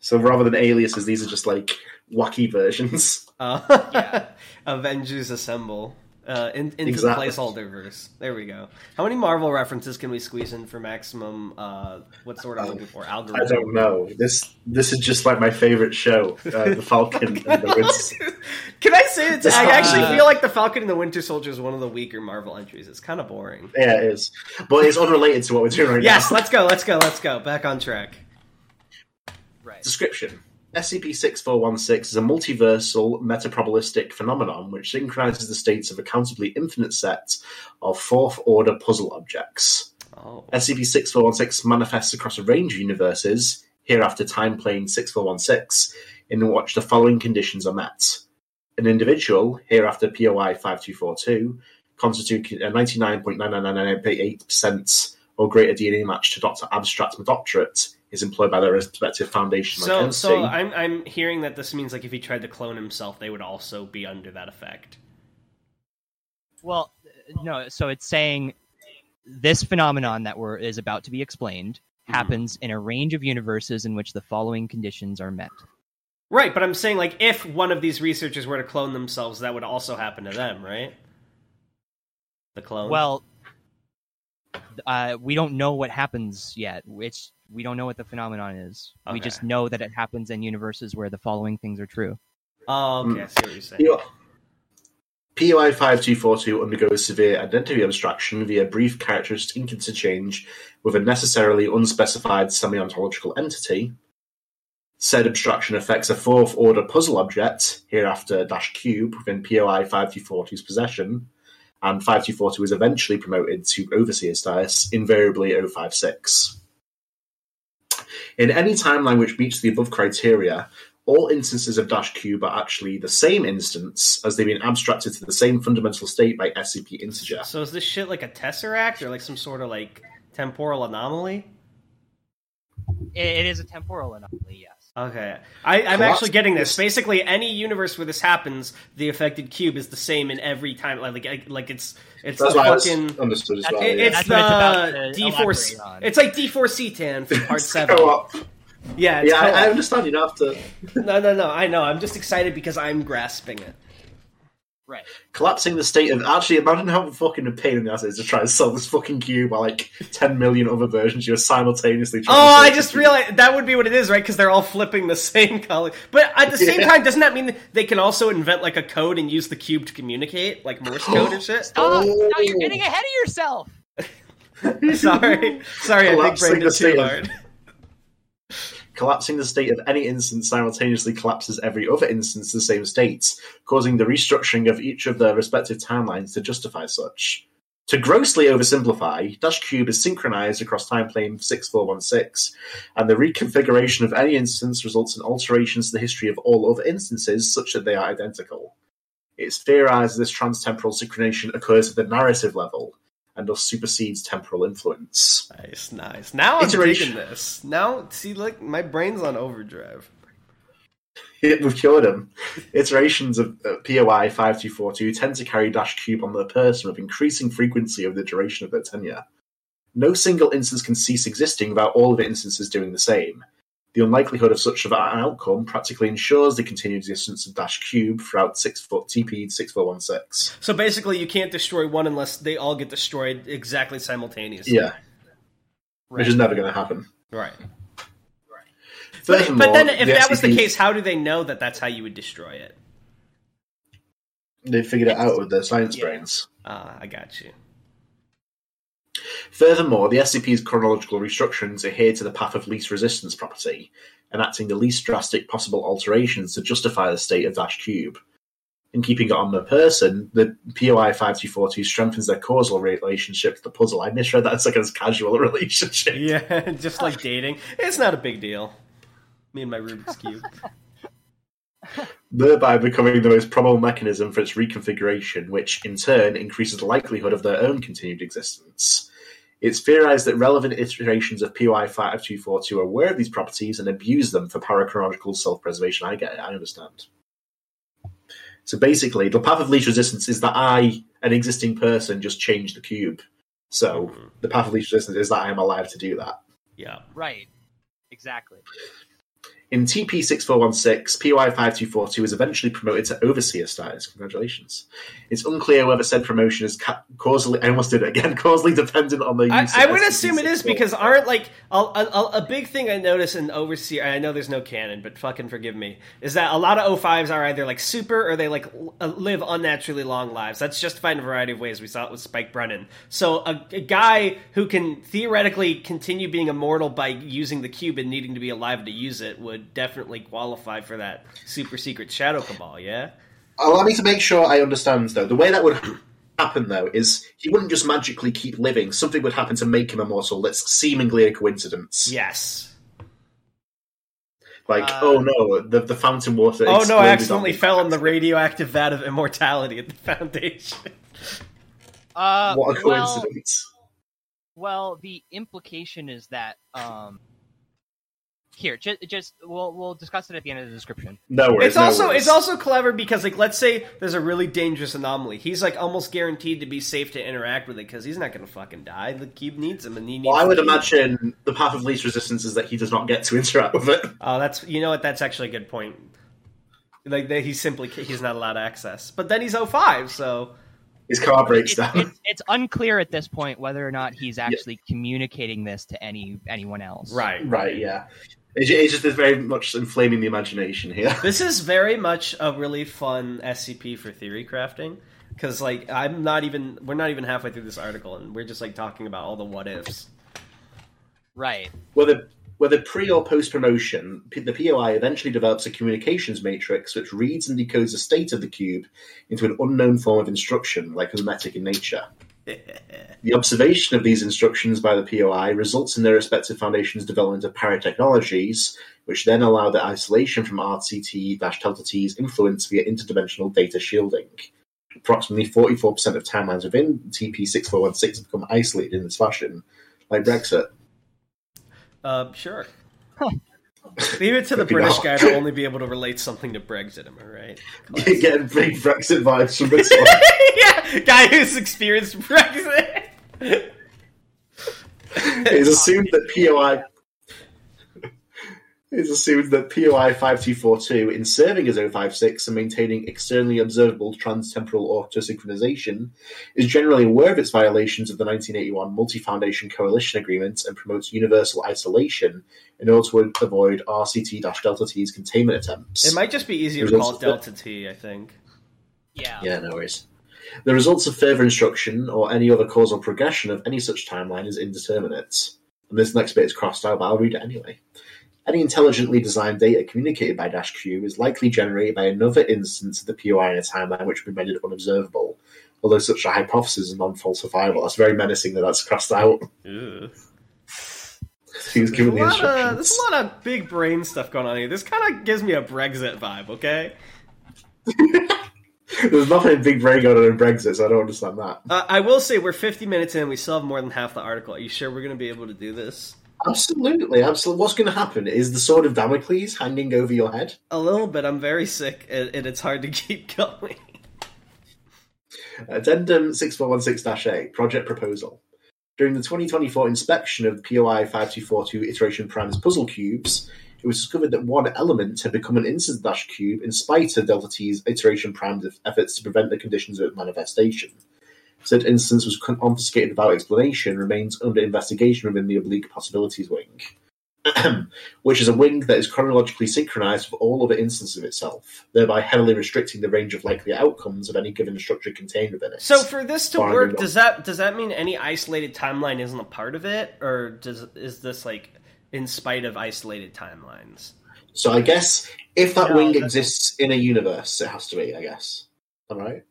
So rather than aliases, these are just like wacky versions. Uh, Yeah. Avengers Assemble. Uh, in, into Exactly. the placeholder verse. There we go. How many Marvel references can we squeeze in for maximum? Uh, what's the word I'm looking for? I don't know. This this is just like my favorite show, uh, the Falcon and the Winter. Can I say it? I actually uh, feel like the Falcon and the Winter Soldier is one of the weaker Marvel entries. It's kind of boring. Yeah, it is, but it's unrelated to what we're doing right Yes, now. Yes, let's go. Let's go. Let's go. Back on track. Right. Description: SCP-6416 is a multiversal metaprobabilistic phenomenon which synchronizes the states of a countably infinite set of fourth-order puzzle objects. Oh. SCP-6416 manifests across a range of universes, hereafter time plane 6416, in which the following conditions are met. An individual, hereafter POI 5242, constituting a 99.99998% or greater DNA match to Dr. Abstract McDoctorate, is employed by their respective foundation So, entity. so I'm I'm hearing that this means like if he tried to clone himself, they would also be under that effect. Well, no. So it's saying this phenomenon that we're is about to be explained Mhm. happens in a range of universes in which the following conditions are met. Right, but I'm saying like if one of these researchers were to clone themselves, that would also happen to them, right? The clone. Well, uh, we don't know what happens yet. It's we don't know what the phenomenon is. We just know that it happens in universes where the following things are true. oh, okay, I see what you're saying. Yeah. POI 5242 undergoes severe identity abstraction via brief characteristic interchange with a necessarily unspecified semi ontological entity. Said abstraction affects a fourth order puzzle object, hereafter dash cube, within POI 5242's possession, and 5242 is eventually promoted to overseer status, invariably 056. In any timeline which meets the above criteria, all instances of Dash Cube are actually the same instance as they've been abstracted to the same fundamental state by SCP Integer. So is this shit like a tesseract or like some sort of like temporal anomaly? It, it is a temporal anomaly, yes. Okay, I, I'm Collapse- actually getting this. Basically, any universe where this happens, the affected cube is the same in every time. Like, like, like it's it's That's the why I fucking. understood as well. it- yeah. it's That's what it's about the D four. elaborate. It's like D four Cetan from part seven. co-op. Yeah, it's Yeah, I, I understand. You don't have to. No, no, no. I know. I'm just excited because I'm grasping it. Right. Collapsing the state of actually imagine how fucking a pain in the ass it is to try and solve this fucking cube while like ten million other versions you're simultaneously trying. Oh, to solve I just realized that would be what it is, right? Because they're all flipping the same color. But at the same Yeah. time, doesn't that mean they can also invent like a code and use the cube to communicate, like Morse code and shit? Oh, no, Oh. you're getting ahead of yourself. Sorry, sorry, I big Collapsing brained the it too state of- hard. Collapsing the state of any instance simultaneously collapses every other instance to the same state, causing the restructuring of each of their respective timelines to justify such. To grossly oversimplify, Dash Cube is synchronized across time plane 6416, and the reconfiguration of any instance results in alterations to the history of all other instances such that they are identical. It's theorized this transtemporal synchronization occurs at the narrative level, and thus supersedes temporal influence. Nice, nice. Now I'm Iteration. digging this. Now, see, look, my brain's on overdrive. We've cured them. Iterations of uh, POI 5242 tend to carry Dash Cube on their person with increasing frequency over the duration of their tenure. No single instance can cease existing without all of the instances doing the same. The unlikelihood of such an outcome practically ensures the continued existence of Dash Cube throughout 6 foot TP 6416. So basically, you can't destroy one unless they all get destroyed exactly simultaneously. Yeah, which is never going to happen. Right. But, but then, if that was the case, how do they know that that's how you would destroy it? they figured it out with their science Yeah. brains. Ah, I got you. Furthermore, the SCP's chronological restructurings adhere to the path of least resistance property, enacting the least drastic possible alterations to justify the state of Dash Cube. In keeping it on the person, the POI 5242 strengthens their causal relationship to the puzzle. I misread that as like a casual relationship. Yeah, just like dating. It's not a big deal. Me and my Rubik's Cube. thereby becoming the most probable mechanism for its reconfiguration, which in turn increases the likelihood of their own continued existence. It's theorized that relevant iterations of POI 5242 are aware of these properties and abuse them for parachronological self preservation. I get it, I understand. So basically, the path of least resistance is that I, an existing person, just changed the cube. So Mhm. the path of least resistance is that I am alive to do that. Yeah. Right. Exactly. In TP 6416, POI 5242 was eventually promoted to Overseer status. Congratulations. It's unclear whether said promotion is ca- causally, I almost did it again, causally dependent on the use I, I would assume it is because aren't like a, a, a big thing I notice in Overseer. I know there's no canon, but fucking forgive me. Is that a lot of O5s are either like super or they like uh, live unnaturally long lives. That's justified in a variety of ways. We saw it with Spike Brennan. So a, a guy who can theoretically continue being immortal by using the cube and needing to be alive to use it would definitely qualify for that super secret Shadow Cabal. Yeah. Allow me to make sure I understand, though. The way that would happen, though, is he wouldn't just magically keep living. Something would happen to make him immortal that's seemingly a coincidence. Yes. Like, Uh, oh no, the, the fountain water. Oh no! I accidentally fell in the radioactive vat of immortality at the Foundation. Uh, What a well, coincidence. well, the implication is that um, here, just, just we'll we'll discuss it at the end of the description. no worries. It's no also worries. it's also clever because like let's say there's a really dangerous anomaly. He's like almost guaranteed to be safe to interact with it because he's not going to fucking die. The cube needs him, and he needs. Well, I would the cube. imagine the path of least resistance is that he does not get to interact with it. Oh, that's you know what? That's actually a good point. Like that, he's simply he's not allowed access. But then he's 05, so His car breaks down. it's, it's unclear at this point whether or not he's actually communicating this to any anyone else. right, Right, yeah. It's, it's just very much inflaming the imagination here. This is very much a really fun SCP for theory crafting because like I'm not even we're not even halfway through this article and we're just like talking about all the what ifs. Right. Whether whether pre or post promotion, the POI eventually develops a communications matrix which reads and decodes the state of the cube into an unknown form of instruction, like mimetic in nature. The observation of these instructions by the POI results in their respective foundations' development of paratechnologies, which then allow the isolation from RCT-Delta T's influence via interdimensional data shielding. Approximately 44% of timelines within TP6416 have become isolated in this fashion, like Brexit. Uh, sure. Leave it to the British guy to only be able to relate something to Brexit. Am I right? Getting big Brexit vibes from this one. yeah, guy who's experienced Brexit. It is assumed that POI It's assumed that POI 5242, in serving as 056 and maintaining externally observable trans-temporal autosynchronization, is generally aware of its violations of the 1981 Multi-Foundation Coalition Agreement and promotes universal isolation in order to avoid RCT-Delta T's containment attempts. It might just be easier to call it Delta T, I think. Yeah. Yeah, no worries. The results of further instruction or any other causal progression of any such timeline is indeterminate. And this next bit is crossed out, but I'll read it anyway. Any intelligently designed data communicated by Dash Q is likely generated by another instance of the POI in a timeline which would be rendered unobservable, although such a hypothesis is non-falsifiable. That's very menacing that that's crossed out. Ugh. He was There's given the lot of, instructions. there's a lot of big brain stuff going on here. This kind of gives me a Brexit vibe, okay? There's nothing Big Brain going on in Brexit, so I don't understand that. Uh, I will say we're 50 minutes in. And we still have more than half the article. Are you sure we're going to be able to do this? Absolutely, absolutely. What's going to happen is the sword of Damocles hanging over your head. A little bit. I'm very sick, and, and it's hard to keep going. Addendum 6416-A, Project Proposal. During the 2024 inspection of POI 5242 iteration primes puzzle cubes, it was discovered that one element had become an instance dash cube in spite of Delta T's iteration prime's efforts to prevent the conditions of its manifestation. Said instance was confiscated without explanation, remains under investigation within the Oblique Possibilities Wing, which is a wing that is chronologically synchronized with all other instances of itself, thereby heavily restricting the range of likely outcomes of any given structure contained within it. So for this to work, does that does that mean any isolated timeline isn't a part of it, or does is this like in spite of isolated timelines? So I guess if that No, wing that's- exists in a universe, it has to be. I guess. All right.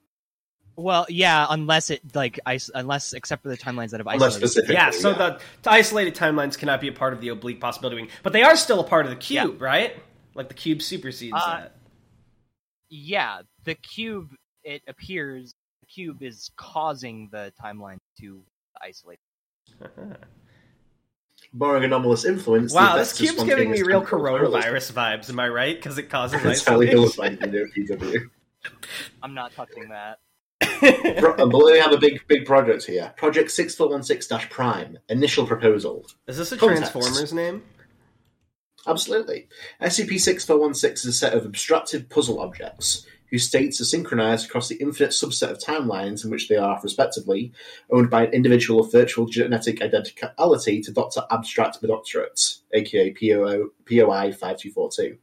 Well, yeah, unless it like is- unless except for the timelines that have isolated. specific. Yeah, so the, the isolated timelines cannot be a part of the oblique possibility wing, but they are still a part of the cube, right? Like the cube supersedes Uh, that. Yeah, the cube. It appears the cube is causing the timeline to isolate. Barring anomalous influence. Wow, this vector's cube's giving me real coronavirus vibes. Am I right? Because it causes It's telling you isolation. like PW. I'm not touching that. Pro- uh, but we have a big, big project here. Project six four one six dash prime. Initial proposal. Is this a Context. Transformers name? Absolutely. SCP 6416 is a set of abstracted puzzle objects whose states are synchronized across the infinite subset of timelines in which they are, respectively, owned by an individual of virtual genetic identicality to Dr. Abstract McDoctorate, aka POI 5242.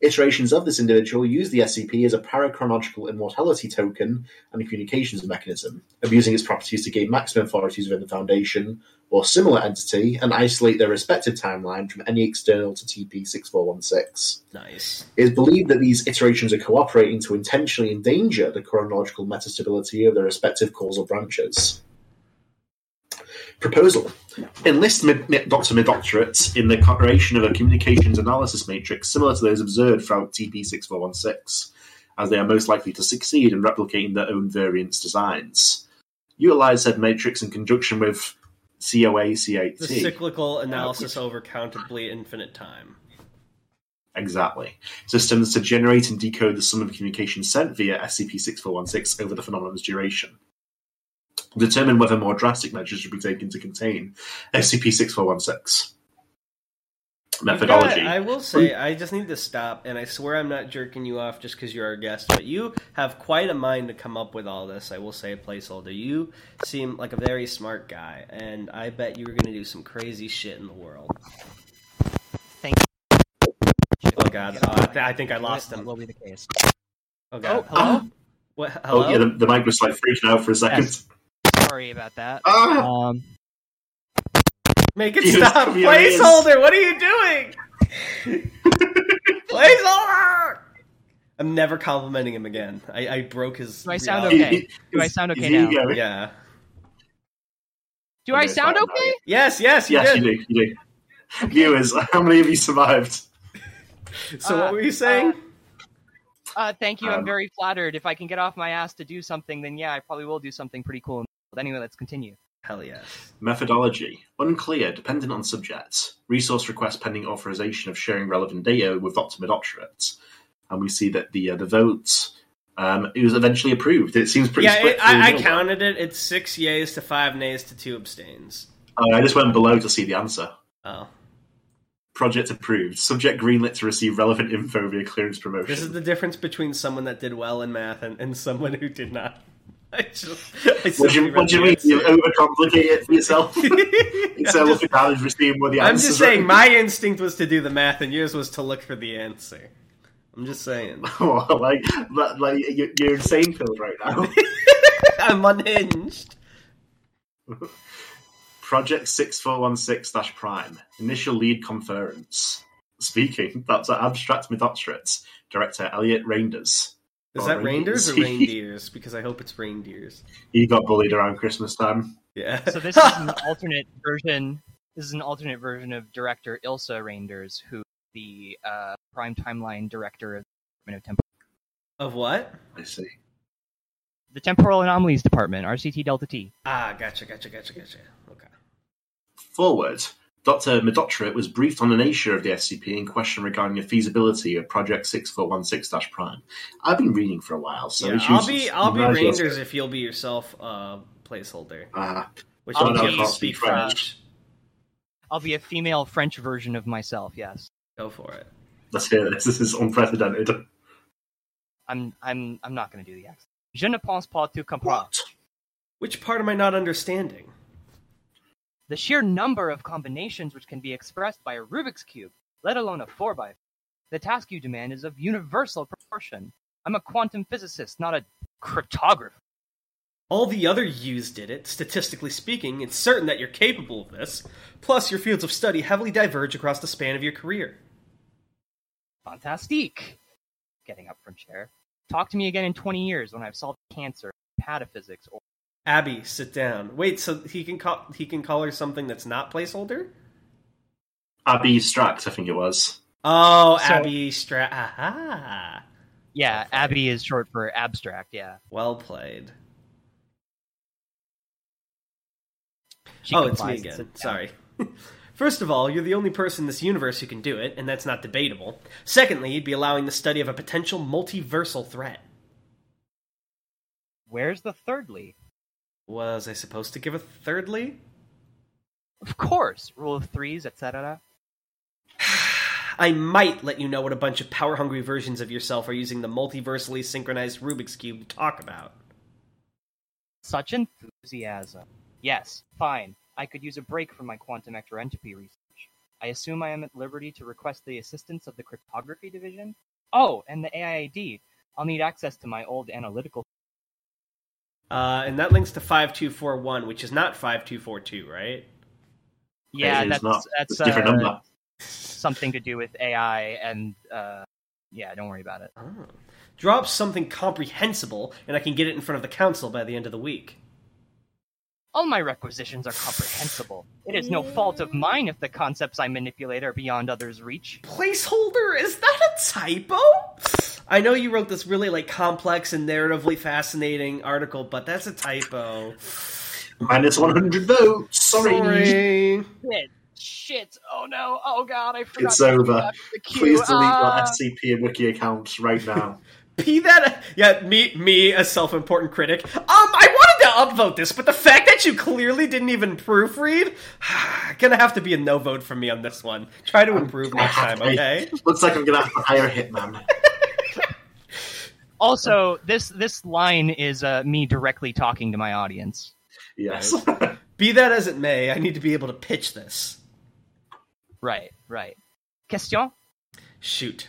Iterations of this individual use the SCP as a parachronological immortality token and a communications mechanism, abusing its properties to gain maximum authorities within the Foundation or similar entity and isolate their respective timeline from any external to TP 6416. Nice. It is believed that these iterations are cooperating to intentionally endanger the chronological metastability of their respective causal branches. Proposal. Enlist Mid- Mid- Dr. Midoctorate in the creation of a communications analysis matrix similar to those observed throughout TP6416, as they are most likely to succeed in replicating their own variants designs. Utilize said matrix in conjunction with COA C8T. The cyclical analysis over countably infinite time. Exactly. Systems to generate and decode the sum of communications sent via SCP-6416 over the phenomenon's duration. Determine whether more drastic measures should be taken to contain SCP-6416. Methodology. Yeah, I will say, I just need to stop, and I swear I'm not jerking you off just because you're our guest, but you have quite a mind to come up with all this. I will say, placeholder. You seem like a very smart guy, and I bet you were going to do some crazy shit in the world. Thank you. Oh god, oh, I, think I lost That him. will be the case. Oh god, Oh, hello? What? oh, yeah, the, the mic was like freaking out for a second. Yes. Sorry about that. Ah! Um, Make it He stop, coming on his- placeholder. What are you doing? placeholder. I'm never complimenting him again. I, I broke his. Do I sound reality. okay? Do I sound okay now? Yeah. do I sound fine, okay? Yes, yes, you Yes, did. you do. You do. Viewers, how many of you survived? So Uh, what were you saying? Uh, thank you. I'm Um, very flattered. If I can get off my ass to do something, then yeah, I probably will do something pretty cool. But anyway, let's continue. Hell yes. Methodology. Unclear, dependent on subjects. Resource request pending authorization of sharing relevant data with Dr. Midoctorate. And we see that the uh, the vote um, it was eventually approved. It seems pretty Yeah, split. it, I, I through the middle. counted it. It's six yays to five nays to two abstains. Oh, I just went below to see the answer. Oh, Project approved. Subject greenlit to receive relevant info via clearance promotion. This is the difference between someone that did well in math and, and someone who did not. I just, I what do you, what do you mean? You overcomplicate it for yourself? Instead of looking down and just seeing what the I'm just saying, my instinct was to do the math, and yours was to look for the answer. I'm just saying. Oh, well, like, like, like you're, you're insane, Phil, right now. I'm unhinged. Project 6416 Prime, initial lead conference. Speaking, that's at Abstract Midoctorate, director Elliot Reinders. Is that reindeers or reindeers. reindeers? Because I hope it's reindeers. He got bullied around Christmas time. Yeah. So this is an alternate version. This is an alternate version of director Ilsa Reinders, who the uh, prime timeline director of the Department of Temporal, of what? I see. the Temporal Anomalies Department, RCT Delta T. Ah, gotcha, gotcha, gotcha, gotcha. Okay. Forward, Dr. Midoctorate was briefed on the nature of the SCP in question regarding the feasibility of Project 6416 Prime. I've been reading for a while, so yeah, I'll be I'll be Nice, yes. reindeers if you'll be yourself uh, placeholder. Uh, Which I'll means be- you I'll speak speak French. French. I'll be a female French version of myself. Yes, Go for it. let's hear this. This is unprecedented. I'm. I'm. I'm not going to do the accent. Je ne pense pas tu comprends. What? Which part am I not understanding? The sheer number of combinations which can be expressed by a Rubik's cube, let alone a four by. The task you demand is of universal proportion. I'm a quantum physicist, not a cryptographer. All the other U's did it. Statistically speaking, it's certain that you're capable of this. Plus, your fields of study heavily diverge across the span of your career. Fantastique. Getting up from chair. Talk to me again in 20 years when I've solved cancer, pataphysics, or Abby, sit down. Wait, so he can call he can call her something that's not placeholder? Abby Stract, I think it was. Oh, So- Abby Stra. Aha! yeah, Abby is short for abstract. Yeah. Well played. She oh, it's me again. Sorry. First of all, you're the only person in this universe who can do it, and that's not debatable. Secondly, you'd be allowing the study of a potential multiversal threat. Where's the thirdly? Was I supposed to give a thirdly? Of course, rule of threes, etc. I might let you know what a bunch of power hungry versions of yourself are using the multiversally synchronized Rubik's Cube to talk about. Such enthusiasm. Yes, fine. I could use a break from my quantum ectoentropy research. I assume I am at liberty to request the assistance of the cryptography division? Oh, and the AID. I'll need access to my old analytical. Uh, and that links to 5241, which is not 5242, right? Yeah, It is that's not. that's It's a different uh, number. something to do with AI and uh, yeah, don't worry about it. Oh. Drop something comprehensible, and I can get it in front of the council by the end of the week. All my requisitions are comprehensible. It is no fault of mine if the concepts I manipulate are beyond others' reach. Placeholder? Is that a typo? I know you wrote this really like complex and narratively fascinating article, but that's a typo. Minus 100 votes. Sorry. Sorry. Shit, shit, oh no, oh god, I forgot. It's to over. go back to the. Please delete Ah. that SCP and Wiki account right now. Be that yeah, me me a self-important critic. Um, I wanted to upvote this, but the fact that you clearly didn't even proofread, gonna have to be a no vote for me on this one. Try to improve next time, okay? Looks like I'm going to have to hire a hitman. Also, this this line is uh, me directly talking to my audience. Yes. Be that as it may, I need to be able to pitch this. Right, right. Question: Shoot.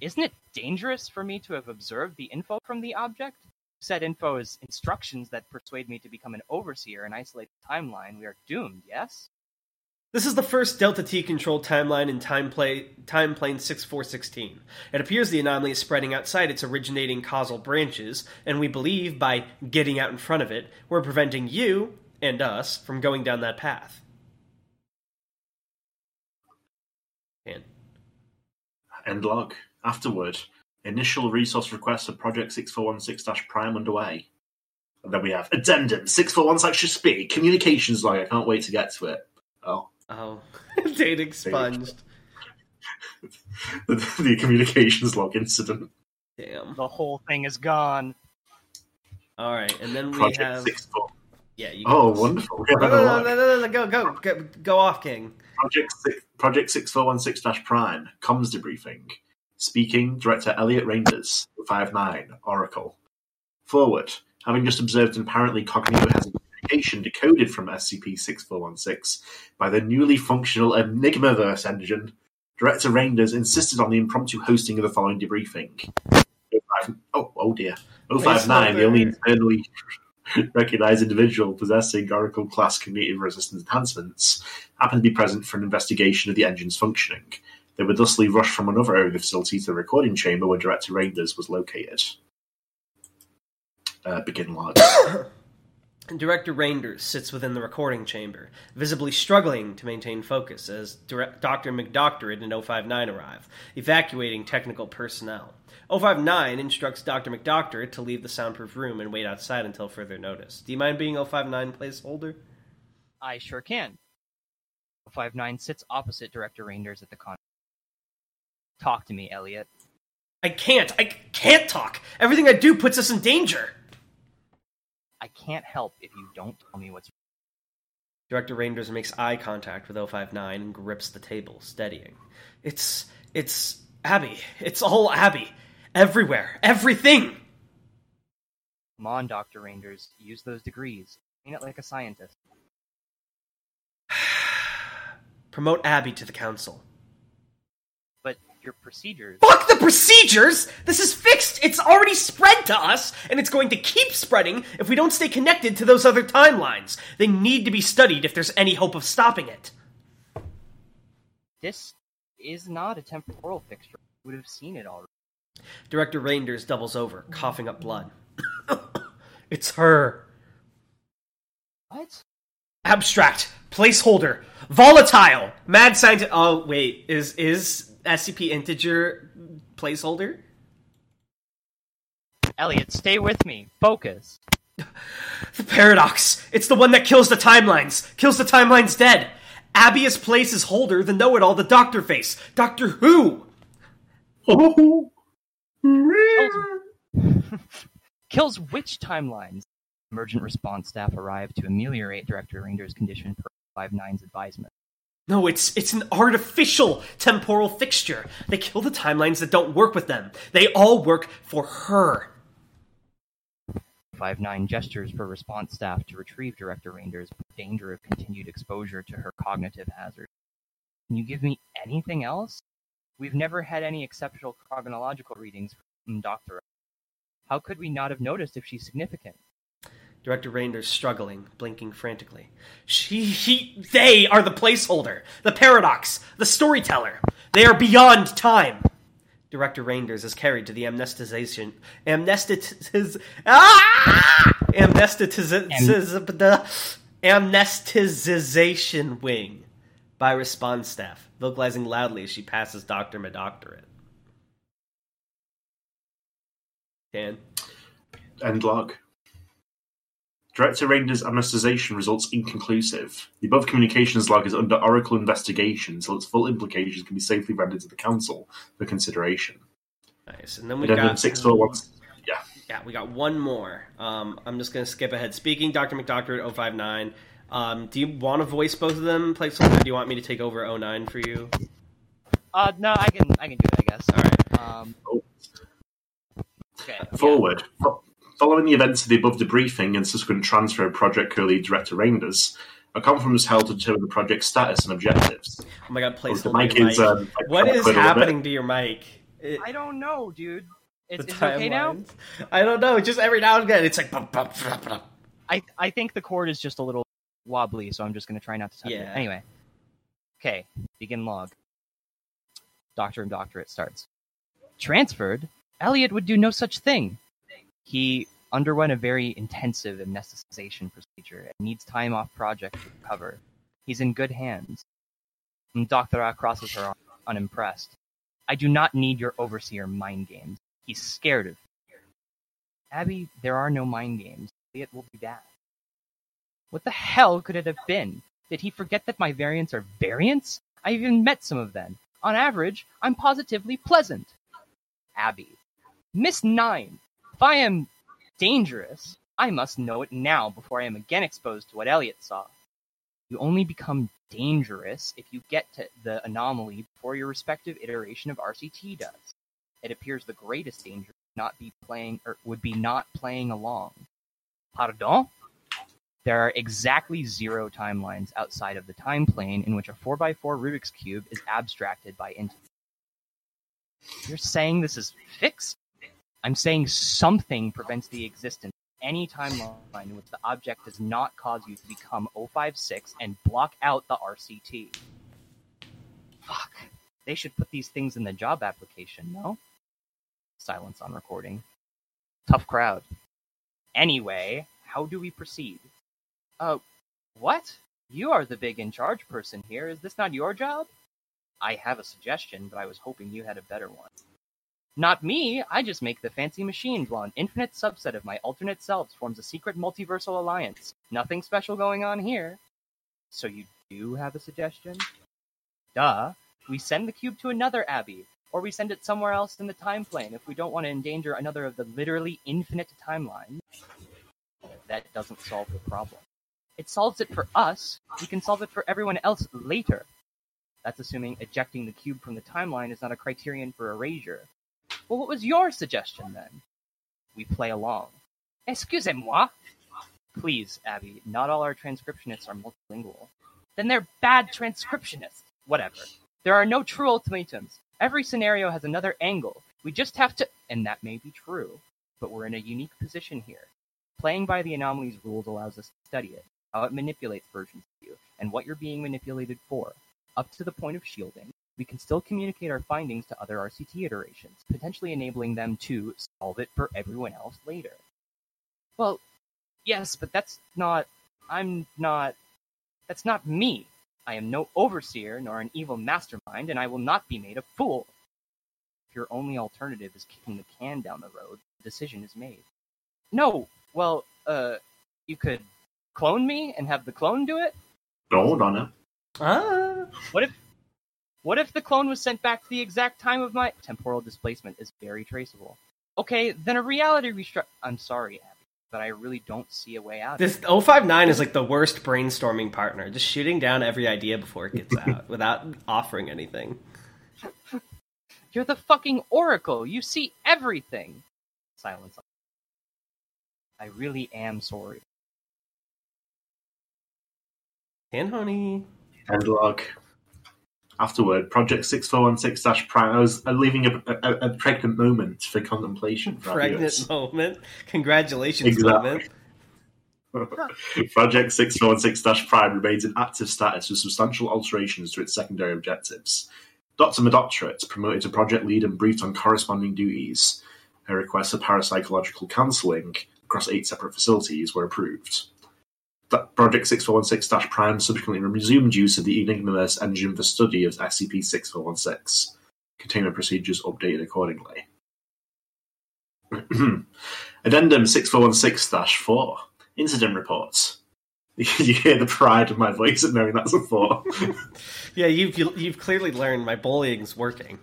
Isn't it dangerous for me to have observed the info from the object? Said info is instructions that persuade me to become an overseer and isolate the timeline. We are doomed. Yes. This is the first Delta T controlled timeline in time, play, time plane 6416. It appears the anomaly is spreading outside its originating causal branches, and we believe by getting out in front of it, we're preventing you and us from going down that path. End log. Afterward, initial resource request for Project 6416 Prime underway. And then we have addendum 6416 should. Communications log. I can't wait to get to it. Oh. Oh, data expunged. the, the communications log incident. Damn. The whole thing is gone. All right, and then we Project have 64. yeah. You Oh, wonderful. No, no, no, no, no, no, go, go, go, go off, King. Project six, Project six four one six dash Prime comms debriefing. Speaking Director Elliot Reinders, five nine Oracle. Forward. Having just observed an apparently cognitive decoded from SCP six four one six by the newly functional Enigmaverse engine, Director Reinders insisted on the impromptu hosting of the following debriefing. Oh, oh dear. 059, the only internally recognized individual possessing Oracle class cognitive resistance enhancements, happened to be present for an investigation of the engine's functioning. They were thusly rushed from another area of the facility to the recording chamber where Director Reinders was located. Uh, begin log. Director Reinders sits within the recording chamber, visibly struggling to maintain focus as Dr. McDoctorate and 059 arrive, evacuating technical personnel. 059 instructs Dr. McDoctorate to leave the soundproof room and wait outside until further notice. Do you mind being 059 placeholder? I sure can. 059 sits opposite Director Reinders at the con. Talk to me, Elliot. I can't. I can't talk. Everything I do puts us in danger. I can't help if you don't tell me what's. Director Reinders makes eye contact with 059 and grips the table, steadying. It's. it's. Abby. It's all Abby. Everywhere. Everything! Come on, Dr. Reinders. Use those degrees. Train it like a scientist. Promote Abby to the council your procedures. Fuck the procedures! This is fixed! It's already spread to us, and it's going to keep spreading if we don't stay connected to those other timelines. They need to be studied if there's any hope of stopping it. This is not a temporal fixture. You would have seen it already. Director Reinders doubles over, coughing up blood. it's her. What? Abstract, placeholder, volatile, mad scientist. Oh wait, is is SCP integer placeholder? Elliot, stay with me. Focus. The paradox. It's the one that kills the timelines. Kills the timelines dead. Abby's place is holder, the know-it-all, the Doctor face. Doctor Who. Oh. Kills which timelines? Emergent response staff arrive to ameliorate Director Reinders' condition per 5-9's advisement. No, it's it's an artificial temporal fixture. They kill the timelines that don't work with them. They all work for her. Five nine gestures for response staff to retrieve Director with danger of continued exposure to her cognitive hazard. Can you give me anything else? We've never had any exceptional chronological readings from Doctor. How could we not have noticed if she's significant? Director Reinders struggling, blinking frantically. She, he, they are the placeholder, the paradox, the storyteller. They are beyond time. Director Reinders is carried to the amnestization, amnestiz, ah, amnestiz, amnestization wing by response staff, vocalizing loudly as she passes Doctor McDoctorate. Dan. End log. Director Reinders' amnestization results inconclusive. The above communications log is under Oracle investigation until its full implications can be safely rendered to the Council for consideration. Nice. And then we Addendum got six four one. Yeah. Yeah, we got one more. Um, I'm just going to skip ahead. Speaking, Dr. McDoctorate 059. Um, do you want to voice both of them, placeholder? Do you want me to take over 09 for you? Uh, no, I can. I can do it. I guess. All right. Um, oh. Okay. Forward. Yeah. Following the events of the above debriefing and subsequent transfer of Project co Director Reinders, a conference was held to determine the project's status and objectives. Oh my god, please hold mic is, um, What is happening to your mic? It, I don't know, dude. Is, is it okay now? I don't know. Just every now and again, it's like. I I think the cord is just a little wobbly, so I'm just going to try not to touch yeah. it. Anyway, okay. Begin log. Doctor and Doctorate starts. Transferred. Elliot would do no such thing. He underwent a very intensive amnesticization procedure and needs time off project to recover. He's in good hands. Dr. A crosses her arms, unimpressed. I do not need your overseer mind games. He's scared of me. Abby, there are no mind games. It will be bad. What the hell could it have been? Did he forget that my variants are variants? I even met some of them. On average, I'm positively pleasant. Abby. Miss Nine, if I am dangerous, I must know it now before I am again exposed to what Elliot saw. You only become dangerous if you get to the anomaly before your respective iteration of RCT does. It appears the greatest danger would not be playing or would be not playing along. Pardon? There are exactly zero timelines outside of the time plane in which a 4x4 Rubik's Cube is abstracted by infinite. You're saying this is fixed? I'm saying something prevents the existence of any timeline in which the object does not cause you to become 056 and block out the RCT. Fuck. They should put these things in the job application, no? Silence on recording. Tough crowd. Anyway, how do we proceed? Uh, what? You are the big in charge person here. Is this not your job? I have a suggestion, but I was hoping you had a better one. Not me, I just make the fancy machines while an infinite subset of my alternate selves forms a secret multiversal alliance. Nothing special going on here. So you do have a suggestion? Duh. We send the cube to another abbey, or we send it somewhere else in the time plane if we don't want to endanger another of the literally infinite timelines. That doesn't solve the problem. It solves it for us. We can solve it for everyone else later. That's assuming ejecting the cube from the timeline is not a criterion for erasure. Well, what was your suggestion then? We play along. Excusez-moi. Please, Abby, not all our transcriptionists are multilingual. Then they're bad transcriptionists. Whatever. There are no true ultimatums. Every scenario has another angle. We just have to. And that may be true, but we're in a unique position here. Playing by the anomaly's rules allows us to study it, how it manipulates versions of you, and what you're being manipulated for. Up to the point of shielding, we can still communicate our findings to other RCT iterations, potentially enabling them to solve it for everyone else later. Well, yes, but that's not. I'm not. That's not me. I am no overseer nor an evil mastermind, and I will not be made a fool. If your only alternative is kicking the can down the road, the decision is made. No, well, uh, you could clone me and have the clone do it? Hold on it. Ah. What if what if the clone was sent back to the exact time of my temporal displacement is very traceable? Okay, then a reality restruct I'm sorry, Abby, but I really don't see a way out. This 059 is like the worst brainstorming partner, just shooting down every idea before it gets out without offering anything. You're the fucking oracle. You see everything. Silence. I really am sorry. And honey. End log. Afterward, Project 6416 Prime. I was uh, leaving a, a, a pregnant moment for contemplation. For Pregnant moment. Congratulations, Exactly. Project 6416 Prime remains in active status with substantial alterations to its secondary objectives. Dr. McDoctorate, promoted to project lead and briefed on corresponding duties. Her requests for parapsychological counselling across eight separate facilities were approved. That Project 6416 Prime subsequently resumed use of the Enigmaverse engine for study of SCP 6416. Containment procedures updated accordingly. Addendum 6416 4. Incident reports. you hear the pride of my voice at knowing that's a 4. Yeah, you've you've clearly learned my bullying's working.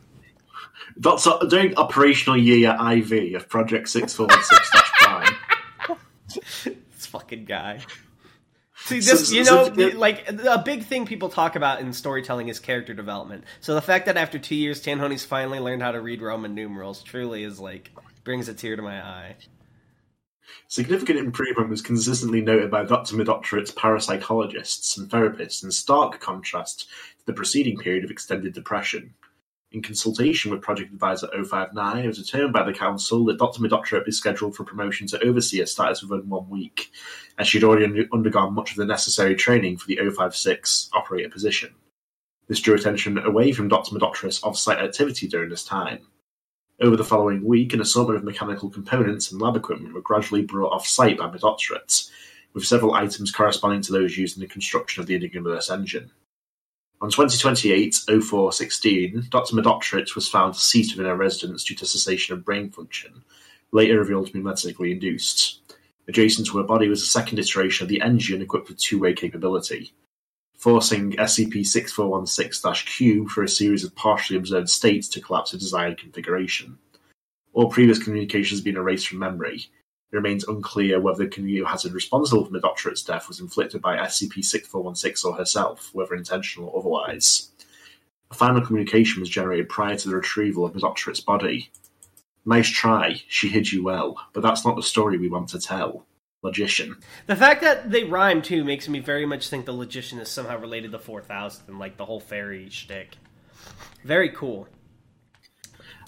That's uh, during operational year IV of Project 6416 Prime. This fucking guy. See, So- this, you so- know, the- like a big thing people talk about in storytelling is character development. So the fact that after two years, Tanhony's finally learned how to read Roman numerals truly is like brings a tear to my eye. Significant improvement was consistently noted by Dr. McDoctorate's parapsychologists and therapists, in stark contrast to the preceding period of extended depression. In consultation with Project Advisor 059, it was determined by the Council that Dr. McDoctorate is scheduled for promotion to Overseer status within one week, as she had already undergone much of the necessary training for the 056 operator position. This drew attention away from Dr. McDoctorate's off-site activity during this time. Over the following week, an assortment of mechanical components and lab equipment were gradually brought off-site by McDoctorate, with several items corresponding to those used in the construction of the Enigmaverse engine. On 2028-0416, Dr. McDoctorate was found deceased within her residence due to cessation of brain function, later revealed to be medically induced. Adjacent to her body was a second iteration of the engine equipped with two-way capability, forcing SCP-6416-Q for a series of partially observed states to collapse a desired configuration. All previous communications had been erased from memory. It remains unclear whether the community hazard responsible for the Doctorate's death was inflicted by SCP-6416 or herself, whether intentional or otherwise. A final communication was generated prior to the retrieval of the Doctorate's body. Nice try, she hid you well, but that's not the story we want to tell. Logician. The fact that they rhyme too makes me very much think the logician is somehow related to 4000 and like the whole fairy shtick. Very cool.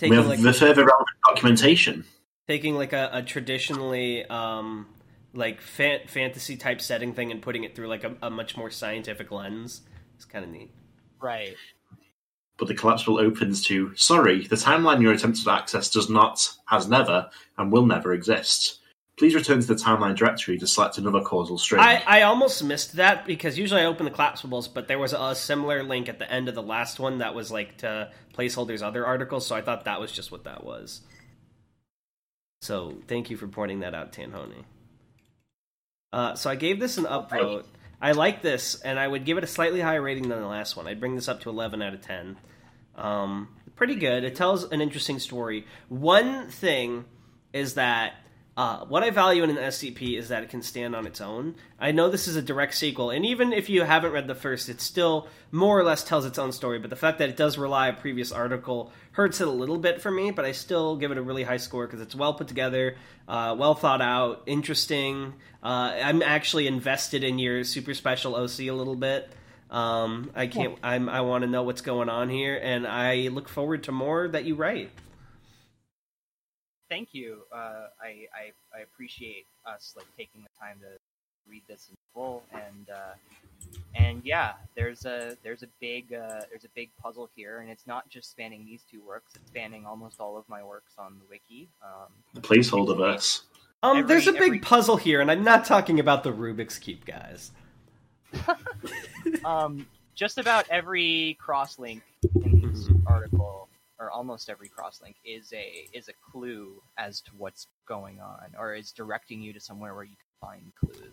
we have like, the further relevant documentation. Taking like a, a traditionally um, like fa- fantasy type setting thing and putting it through like a, a much more scientific lens is kind of neat. Right. But the collapsible opens to sorry, the timeline you're attempting to access does not, has never, and will never exist. Please return to the timeline directory to select another causal string. I, I almost missed that because usually I open the collapsibles, but there was a similar link at the end of the last one that was like to placeholders other articles, so I thought that was just what that was. So thank you for pointing that out, Tanhony. Uh, so I gave this an upvote. I like this, and I would give it a slightly higher rating than the last one. I'd bring this up to 11 out of 10. Um, pretty good. It tells an interesting story. One thing is that uh, what I value in an SCP is that it can stand on its own. I know this is a direct sequel, and even if you haven't read the first, it still more or less tells its own story. But the fact that it does rely on a previous article hurts it a little bit for me, but I still give it a really high score because it's well put together, uh, well thought out, interesting. Uh, I'm actually invested in your super special OC a little bit. Um, I can't. I'm, I want to know what's going on here, and I look forward to more that you write thank you. Uh, I, I, I appreciate us like taking the time to read this in full, and uh, and yeah, there's a there's a big uh, there's a big puzzle here, and it's not just spanning these two works; it's spanning almost all of my works on the wiki. Um, the placeholder verse. Um, every, there's a big every... puzzle here, and I'm not talking about the Rubik's cube, guys. um, just about every cross link in this mm-hmm. article or almost every crosslink is a is a clue as to what's going on, or is directing you to somewhere where you can find clues.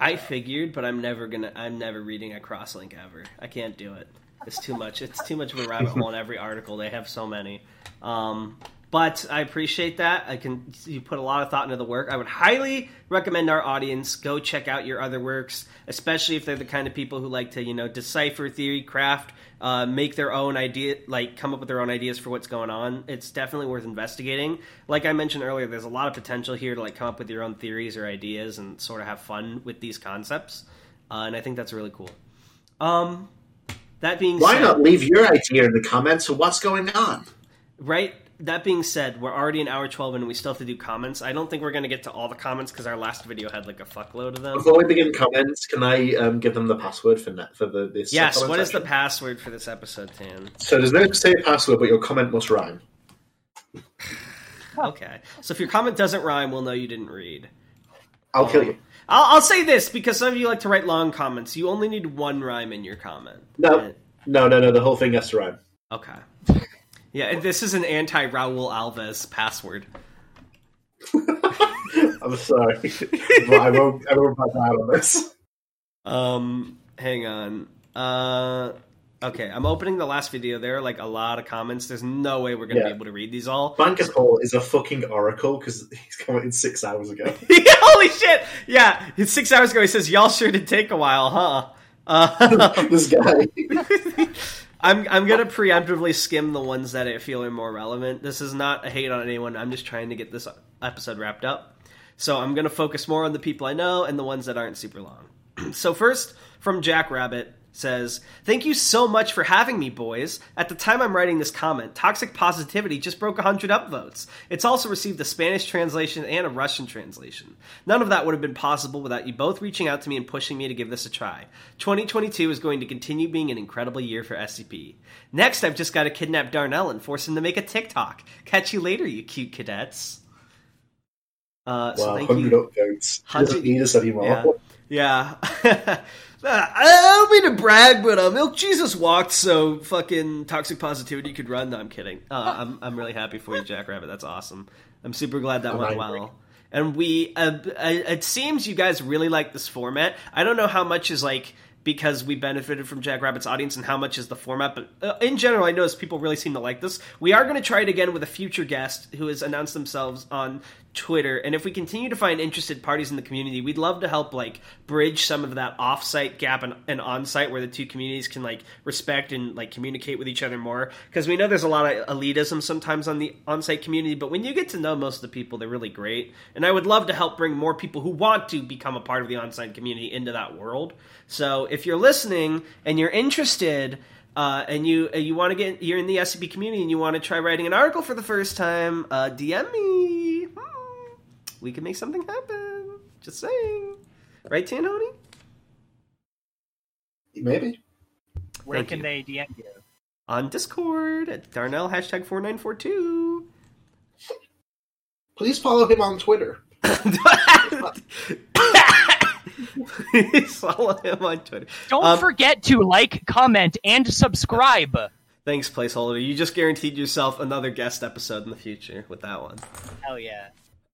I figured, but I'm never gonna. I'm never reading a crosslink ever. I can't do it. It's too much. It's too much of a rabbit hole in every article. They have so many. Um, but I appreciate that. I can you put a lot of thought into the work. I would highly recommend our audience go check out your other works, especially if they're the kind of people who like to you know decipher theory, craft, uh, make their own idea, like come up with their own ideas for what's going on. It's definitely worth investigating. Like I mentioned earlier, there's a lot of potential here to like come up with your own theories or ideas and sort of have fun with these concepts. Uh, and I think that's really cool. Um, that being why said, not leave your idea in the comments of what's going on? Right that being said, we're already an hour 12 and we still have to do comments. I don't think we're going to get to all the comments because our last video had like a fuckload of them. Before we begin comments, can I um, give them the password for net, for the this? Yes, what is the password for this episode, Tan? So there's no say a password, but your comment must rhyme. okay, so if your comment doesn't rhyme, we'll know you didn't read. I'll um, kill you. I'll, I'll, say this because some of you like to write long comments. You only need one rhyme in your comment. No, and... no, no, no. The whole thing has to rhyme. Okay. Yeah, this is an anti Raul Alves password. I'm sorry. I won't. I won't back out on this. Um, hang on. Uh, okay, I'm opening the last video. There are like a lot of comments. There's no way we're gonna yeah. be able to read these all. Bankus Paul is a fucking oracle because he's commented six hours ago. Holy shit! Yeah, six hours ago he says, "Y'all sure did take a while, huh?" Uh, this guy. I'm I'm gonna preemptively skim the ones that I feel are more relevant. This is not a hate on anyone. I'm just trying to get this episode wrapped up. So I'm gonna focus more on the people I know and the ones that aren't super long. so first, from Jack Rabbit, says, Thank you so much for having me, boys. At the time I'm writing this comment, Toxic Positivity just broke 100 upvotes. It's also received a Spanish translation and a Russian translation. None of that would have been possible without you both reaching out to me and pushing me to give this a try. 2022 is going to continue being an incredible year for SCP. Next, I've just got to kidnap Darnell and force him to make a TikTok. Catch you later, you cute cadets. Uh, wow, so 100 you. upvotes. 100, doesn't need us anymore. Yeah. yeah. I don't mean to brag, but uh, Milk Jesus walked so fucking toxic positivity could run. No, I'm kidding. Uh, I'm I'm really happy for you, Jackrabbit. That's awesome. I'm super glad that went well. And we, uh, it seems you guys really like this format. I don't know how much is like because we benefited from Jackrabbit's audience and how much is the format. But uh, in general, I notice people really seem to like this. We are going to try it again with a future guest who has announced themselves on Twitter, and if we continue to find interested parties in the community, we'd love to help like bridge some of that off-site gap and, and on-site where the two communities can like respect and like communicate with each other more. Because we know there's a lot of elitism sometimes on the on-site community, but when you get to know most of the people, they're really great. And I would love to help bring more people who want to become a part of the on-site community into that world. So if you're listening and you're interested. Uh, and you uh, you want to get you're in the SCP community and you want to try writing an article for the first time, uh, DM me. Hmm. We can make something happen. Just saying, right, Tanhony? Maybe. Where Thank can you. they DM you? On Discord at Darnell hashtag four nine four two. Please follow him on Twitter. Follow him on Twitter. Don't Um, forget to like, comment, and subscribe. Thanks, placeholder. You just guaranteed yourself another guest episode in the future with that one. Hell yeah.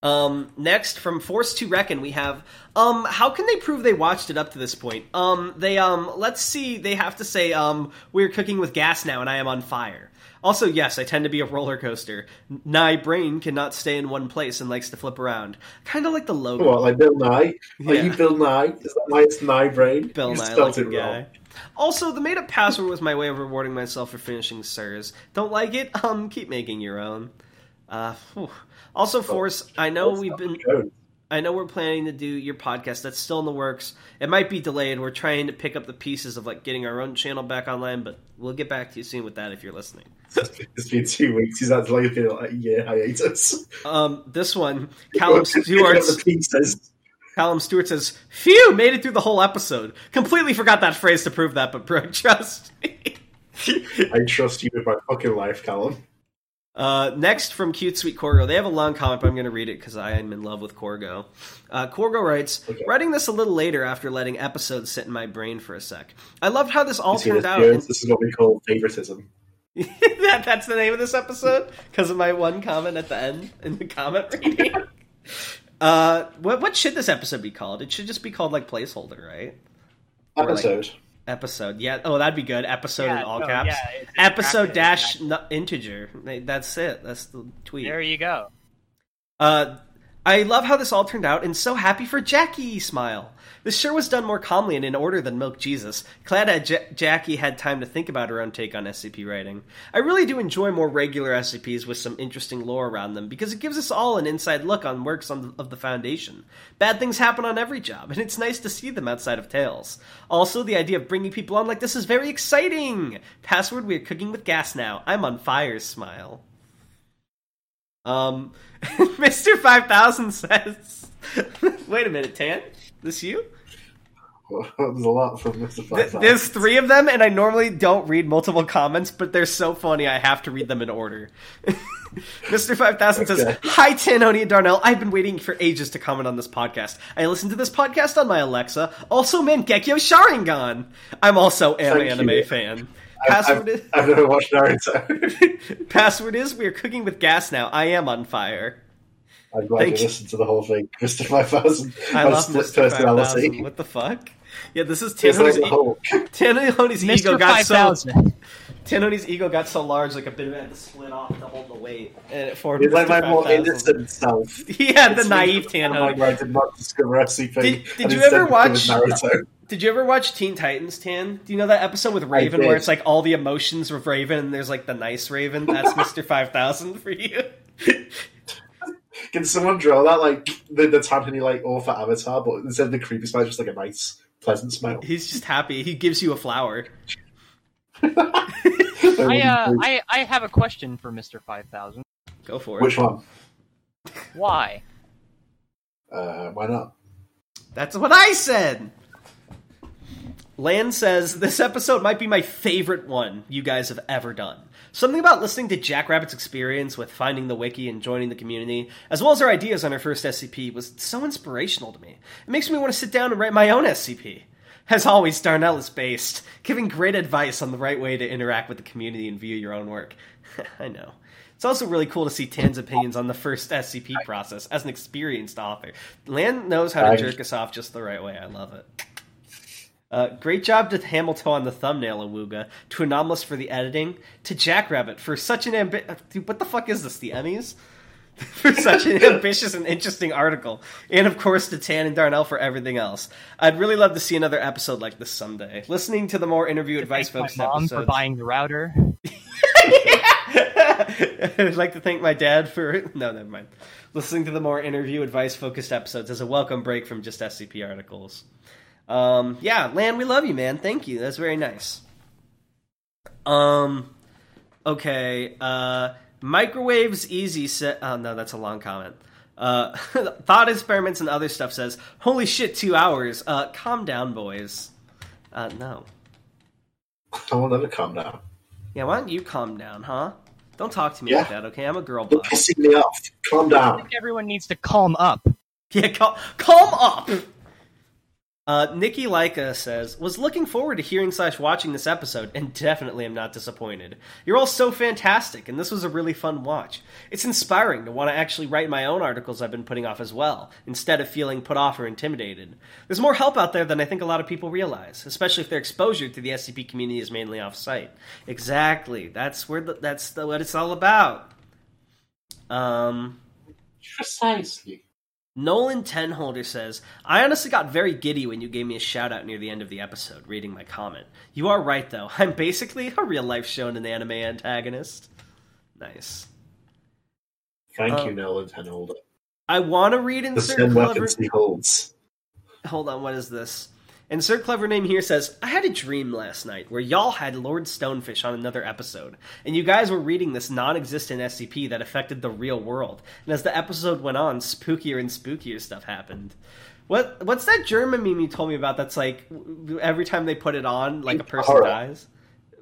Um, next from Force to Reckon, we have um, how can they prove they watched it up to this point? Um, they um, let's see, they have to say um, we're cooking with gas now, and I am on fire. Also, yes, I tend to be a roller coaster. My brain cannot stay in one place and likes to flip around, kind of like the logo. What, like Bill Nye? Are Yeah. you Bill Nye? Is that why it's Nye Brain? Bill You Nye it guy. wrong. Also, the made up password was my way of rewarding myself for finishing Sirs. Don't like it? Um, keep making your own. Uh, whew. Also, Force. I know we've been. I know we're planning to do your podcast. That's still in the works. It might be delayed. We're trying to pick up the pieces of like getting our own channel back online, but we'll get back to you soon with that if you're listening. It's been two weeks. He's had like been like a year hiatus. Um, this one, Callum Stewart. Callum Stewart says, "Phew, made it through the whole episode. Completely forgot that phrase to prove that, but bro, trust me." I trust you with my fucking life, Callum. Uh, next from Cute Sweet Corgo, they have a long comment, but I'm going to read it because I am in love with Corgo. Uh, Corgo writes, Okay. writing this a little later after letting episodes sit in my brain for a sec. I loved how this all turned this, out. Jones? This is what we call favoritism. that, that's the name of this episode because of my one comment at the end in the comment reading. uh, what what should this episode be called? It should just be called like placeholder, right? Or, like, Episode. Yeah. Oh, that'd be good. Episode Yeah, in all no, caps. yeah, it's Episode dash integer. That's it. That's the tweet. There you go. Uh, I love how this all turned out, and so happy for Jackie. Smile. This sure was done more calmly and in order than Milk Jesus. Glad J- Jackie had time to think about her own take on SCP writing. I really do enjoy more regular SCPs with some interesting lore around them because it gives us all an inside look on works on of the Foundation. Bad things happen on every job, and it's nice to see them outside of Tales. Also, the idea of bringing people on like this is very exciting. Password: We're cooking with gas now. I'm on fire. Smile. Um, Mr. 5000 says, wait a minute, Tan? This you? There's a lot from Mr. Th- Five There's three of them, and I normally don't read multiple comments, but they're so funny I have to read them in order. Mr. 5000 says, Okay. Hi, Tanhony and Darnell. I've been waiting for ages to comment on this podcast. I listen to this podcast on my Alexa. Also, Mangekyo Sharingan. I'm also an Thank anime you. fan. I've, Password I've, is, I've never watched Naruto. password is we're cooking with gas now. I am on fire. I'm glad Thank you you. listened to the whole thing. Mr. 5000 I love split Mr. 5000. personality. What the fuck? Yeah, this is It's like Tanhony's, the e- ego Mr. got so 5000. Tanhony's ego got so large, like a bit of it had to split off to hold the weight, and it formed. He's like my Mr. more 5000. innocent self. He had the It's naive me, I'm Tanhony. did not discover SCP. Did- did you ever watch- Naruto? Did you ever watch Teen Titans, Tan? Do you know that episode with Raven where it's like all the emotions of Raven and there's like the nice Raven? That's Mr. 5000 for you. Can someone draw that like the, the Tanhony like author avatar, but instead of the creepy smile, just like a nice, pleasant smile? He's just happy. He gives you a flower. I, uh, I, I have a question for Mr. 5000. Go for it. Which one? Why? Uh, why not? That's what I said. Land says this episode might be my favorite one you guys have ever done. Something about listening to Jackrabbit's experience with finding the wiki and joining the community, as well as her ideas on her first SCP, was so inspirational to me. It makes me want to sit down and write my own SCP. As always, Darnell is based, giving great advice on the right way to interact with the community and view your own work. I know. It's also really cool to see Tan's opinions on the first SCP process as an experienced author. Land knows how to jerk us off just the right way. I love it. Uh, great job to Hamilton on the thumbnail, Awuga. To Anomalous for the editing. To Jackrabbit for such an ambi- uh, Dude, what the fuck is this? The Emmys? for such an ambitious and interesting article, and of course to Tan and Darnell for everything else. I'd really love to see another episode like this someday. Listening to the more interview advice Thank focused my mom episodes. for buying the router. I'd like to thank my dad for no, never mind. Listening to the more interview advice focused episodes as a welcome break from just SCP articles. Um, yeah, Lan, we love you, man. Thank you. That's very nice. Um, okay. Uh, microwaves easy set. Oh no, that's a long comment. Uh, thought experiments and other stuff says, "Holy shit, two hours." Uh, calm down, boys. Uh, no. I will never calm down. Yeah, why don't you calm down, huh? Don't talk to me Yeah. like that, okay? I'm a girl You're boss. pissing me off. Calm I down. think everyone needs to calm up. Yeah, cal- calm up. Uh, Nikki Leica says, was looking forward to hearing slash watching this episode, and definitely am not disappointed. You're all so fantastic, and this was a really fun watch. It's inspiring to want to actually write my own articles I've been putting off as well, instead of feeling put off or intimidated. There's more help out there than I think a lot of people realize, especially if their exposure to the SCP community is mainly off-site. Exactly. That's where the, that's the, what it's all about. Um, Precisely. Nolan Tenholder says, I honestly got very giddy when you gave me a shout out near the end of the episode, reading my comment. You are right, though. I'm basically a real life shonen anime antagonist. Nice. Thank Uh, you, Nolan Tenholder. I want to read The insert same clever. weapons he holds. Hold on, what is this? Insert clever name here says, I had a dream last night where y'all had Lord Stonefish on another episode, and you guys were reading this non existent SCP that affected the real world. And as the episode went on, spookier and spookier stuff happened. What What's that German meme you told me about that's like every time they put it on, like a person dies?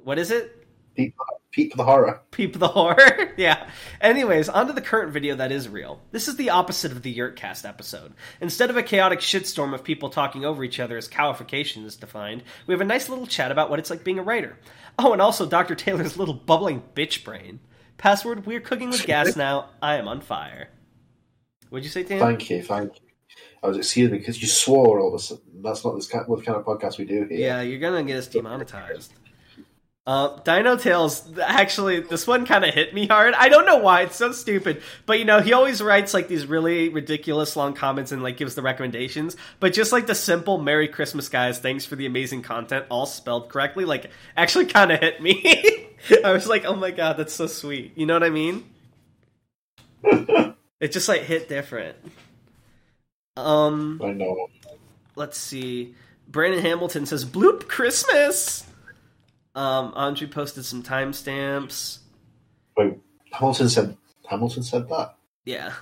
What is it? Peep, peep the horror. Peep the horror. yeah. Anyways, on to the current video that is real. This is the opposite of the Yurtcast episode. Instead of a chaotic shitstorm of people talking over each other as calification is defined, we have a nice little chat about what it's like being a writer. Oh, and also Dr. Taylor's little bubbling bitch brain. Password, we're cooking with gas now. I am on fire. What'd you say, Tim? Thank you, thank you. I was excuse me because you swore all of a sudden. That's not this kind, what kind of podcast we do here. Yeah, you're gonna get us demonetized. Uh, Dino Tales, actually, this one kind of hit me hard. I don't know why, it's so stupid. But, you know, he always writes, like, these really ridiculous long comments and, like, gives the recommendations. But just, like, the simple Merry Christmas, guys, thanks for the amazing content, all spelled correctly, like, actually kind of hit me. I was like, oh my god, that's so sweet. You know what I mean? it just, like, hit different. Um, I know. let's see. Brandon Hamilton says bloop Christmas. Um, Andre posted some timestamps. Wait, Hamilton said Hamilton said that. Yeah,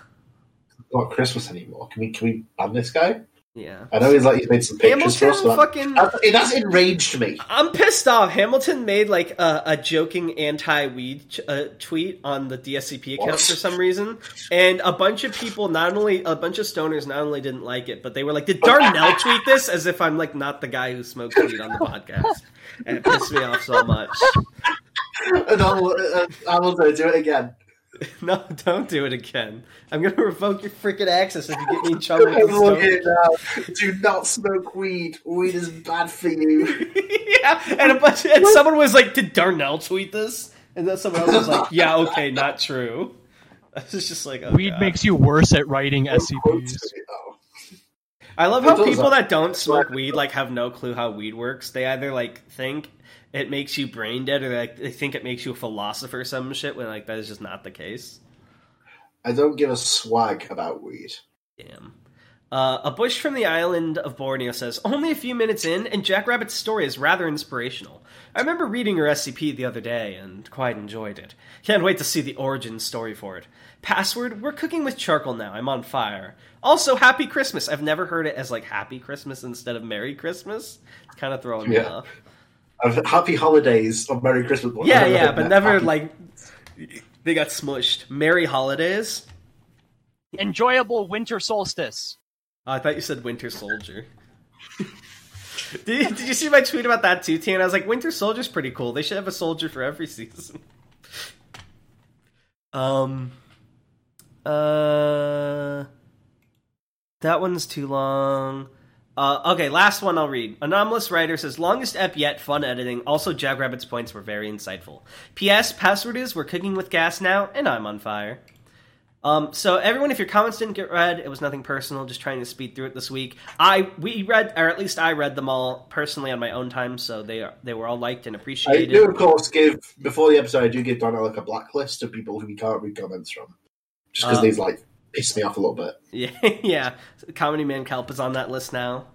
Not Christmas anymore. Can we can we ban this guy? Yeah. I know he's like he's made some pictures for us. Hamilton fucking. that, it has enraged me. I'm pissed off. Hamilton made like a, a joking anti-weed ch- uh, tweet on the DSCP account What? for some reason, and a bunch of people, not only a bunch of stoners, not only didn't like it, but they were like, "Did Darnell tweet this?" As if I'm like not the guy who smokes weed on the podcast, and it pissed me off so much. And I'll, uh, Hamilton, do it again. No, don't do it again. I'm gonna revoke your freaking access if you get me in trouble. with I'm the looking now. Do not smoke weed. Weed is bad for you. yeah, and a bunch, and someone was like, "Did Darnell tweet this?" And then someone else was like, "Yeah, okay, not true." I was just like, oh, Weed God. makes you worse at writing SCPs. I love how people that. that don't smoke weed like have no clue how weed works. They either like think it makes you brain dead, or like they think it makes you a philosopher or some shit. When like that is just not the case. I don't give a swag about weed. Damn. Uh, a bush from the island of Borneo says, Only a few minutes in, and Jackrabbit's story is rather inspirational. I remember reading your SCP the other day and quite enjoyed it. Can't wait to see the origin story for it. Password, we're cooking with charcoal now. I'm on fire. Also, Happy Christmas. I've never heard it as like Happy Christmas instead of Merry Christmas. It's kind of throwing me off. I've- Happy holidays or Merry Christmas. but Yeah, yeah, but never Happy- like they got smushed. Merry holidays. Enjoyable winter solstice. Oh, I thought you said Winter Soldier. did, did you see my tweet about that too, T? And I was like, Winter Soldier's pretty cool. They should have a soldier for every season. Um. Uh. That one's too long. Uh, okay, last one I'll read. Anomalous Writer says, longest ep yet, fun editing. Also, Jackrabbit's points were very insightful. P.S. Password is, we're cooking with gas now, and I'm on fire. Um, so everyone, if your comments didn't get read, it was nothing personal. Just trying to speed through it this week. I we read, or at least I read them all personally on my own time, so they are they were all liked and appreciated. I do, of course, give before the episode. I do give Donna like a blacklist of people who we can't read comments from, just because Uh. they've like pissed me off a little bit. Yeah, yeah. Comedy Man Kelp is on that list now.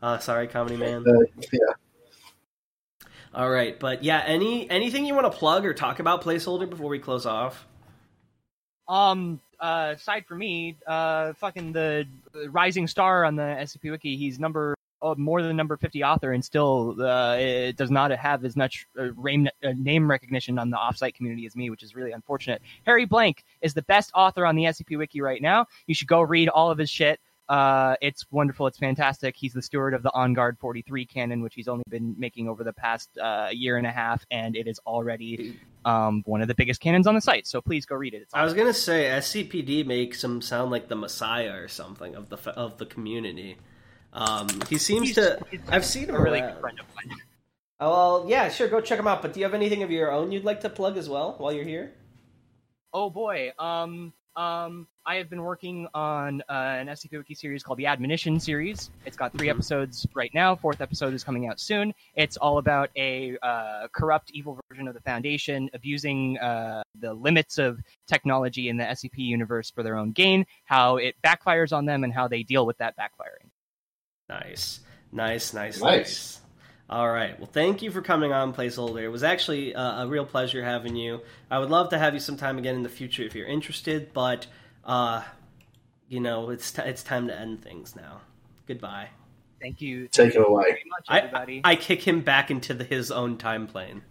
Uh, sorry, Comedy Man. Uh, yeah. All right, but yeah, any anything you want to plug or talk about placeholder before we close off? Um, uh, aside from me, uh, fucking the the rising star on the SCP Wiki, he's number more than number fifty author, and still uh, it does not have as much uh, name, uh, recognition on the offsite community as me, which is really unfortunate. Harry Blank is the best author on the SCP Wiki right now. You should go read all of his shit. Uh, it's wonderful. It's fantastic. He's the steward of the On Guard 43 canon, which he's only been making over the past uh, year and a half, and it is already um, one of the biggest canons on the site. So please go read it. It's I was gonna say SCPD makes him sound like the messiah or something of the of the community. Um, he seems He's- to. he's I've seen him a really around. good friend of mine. Oh, well, yeah, sure, go check him out. But do you have anything of your own you'd like to plug as well while you're here? Oh boy, um, um, I have been working on uh, an SCP Wiki series called the Admonition series. It's got 3 Mhm. episodes right now. Fourth episode is coming out soon. It's all about a uh, corrupt, evil version of the Foundation abusing uh, the limits of technology in the SCP universe for their own gain. How it backfires on them and how they deal with that backfiring. Nice, nice, nice, Nice. nice. All right. Well, thank you for coming on, placeholder. It was actually uh, a real pleasure having you. I would love to have you sometime again in the future if you're interested, but uh, you know, it's t- it's time to end things now. Goodbye. Thank you. Take it away. much, I. I kick him back into the, his own time plane.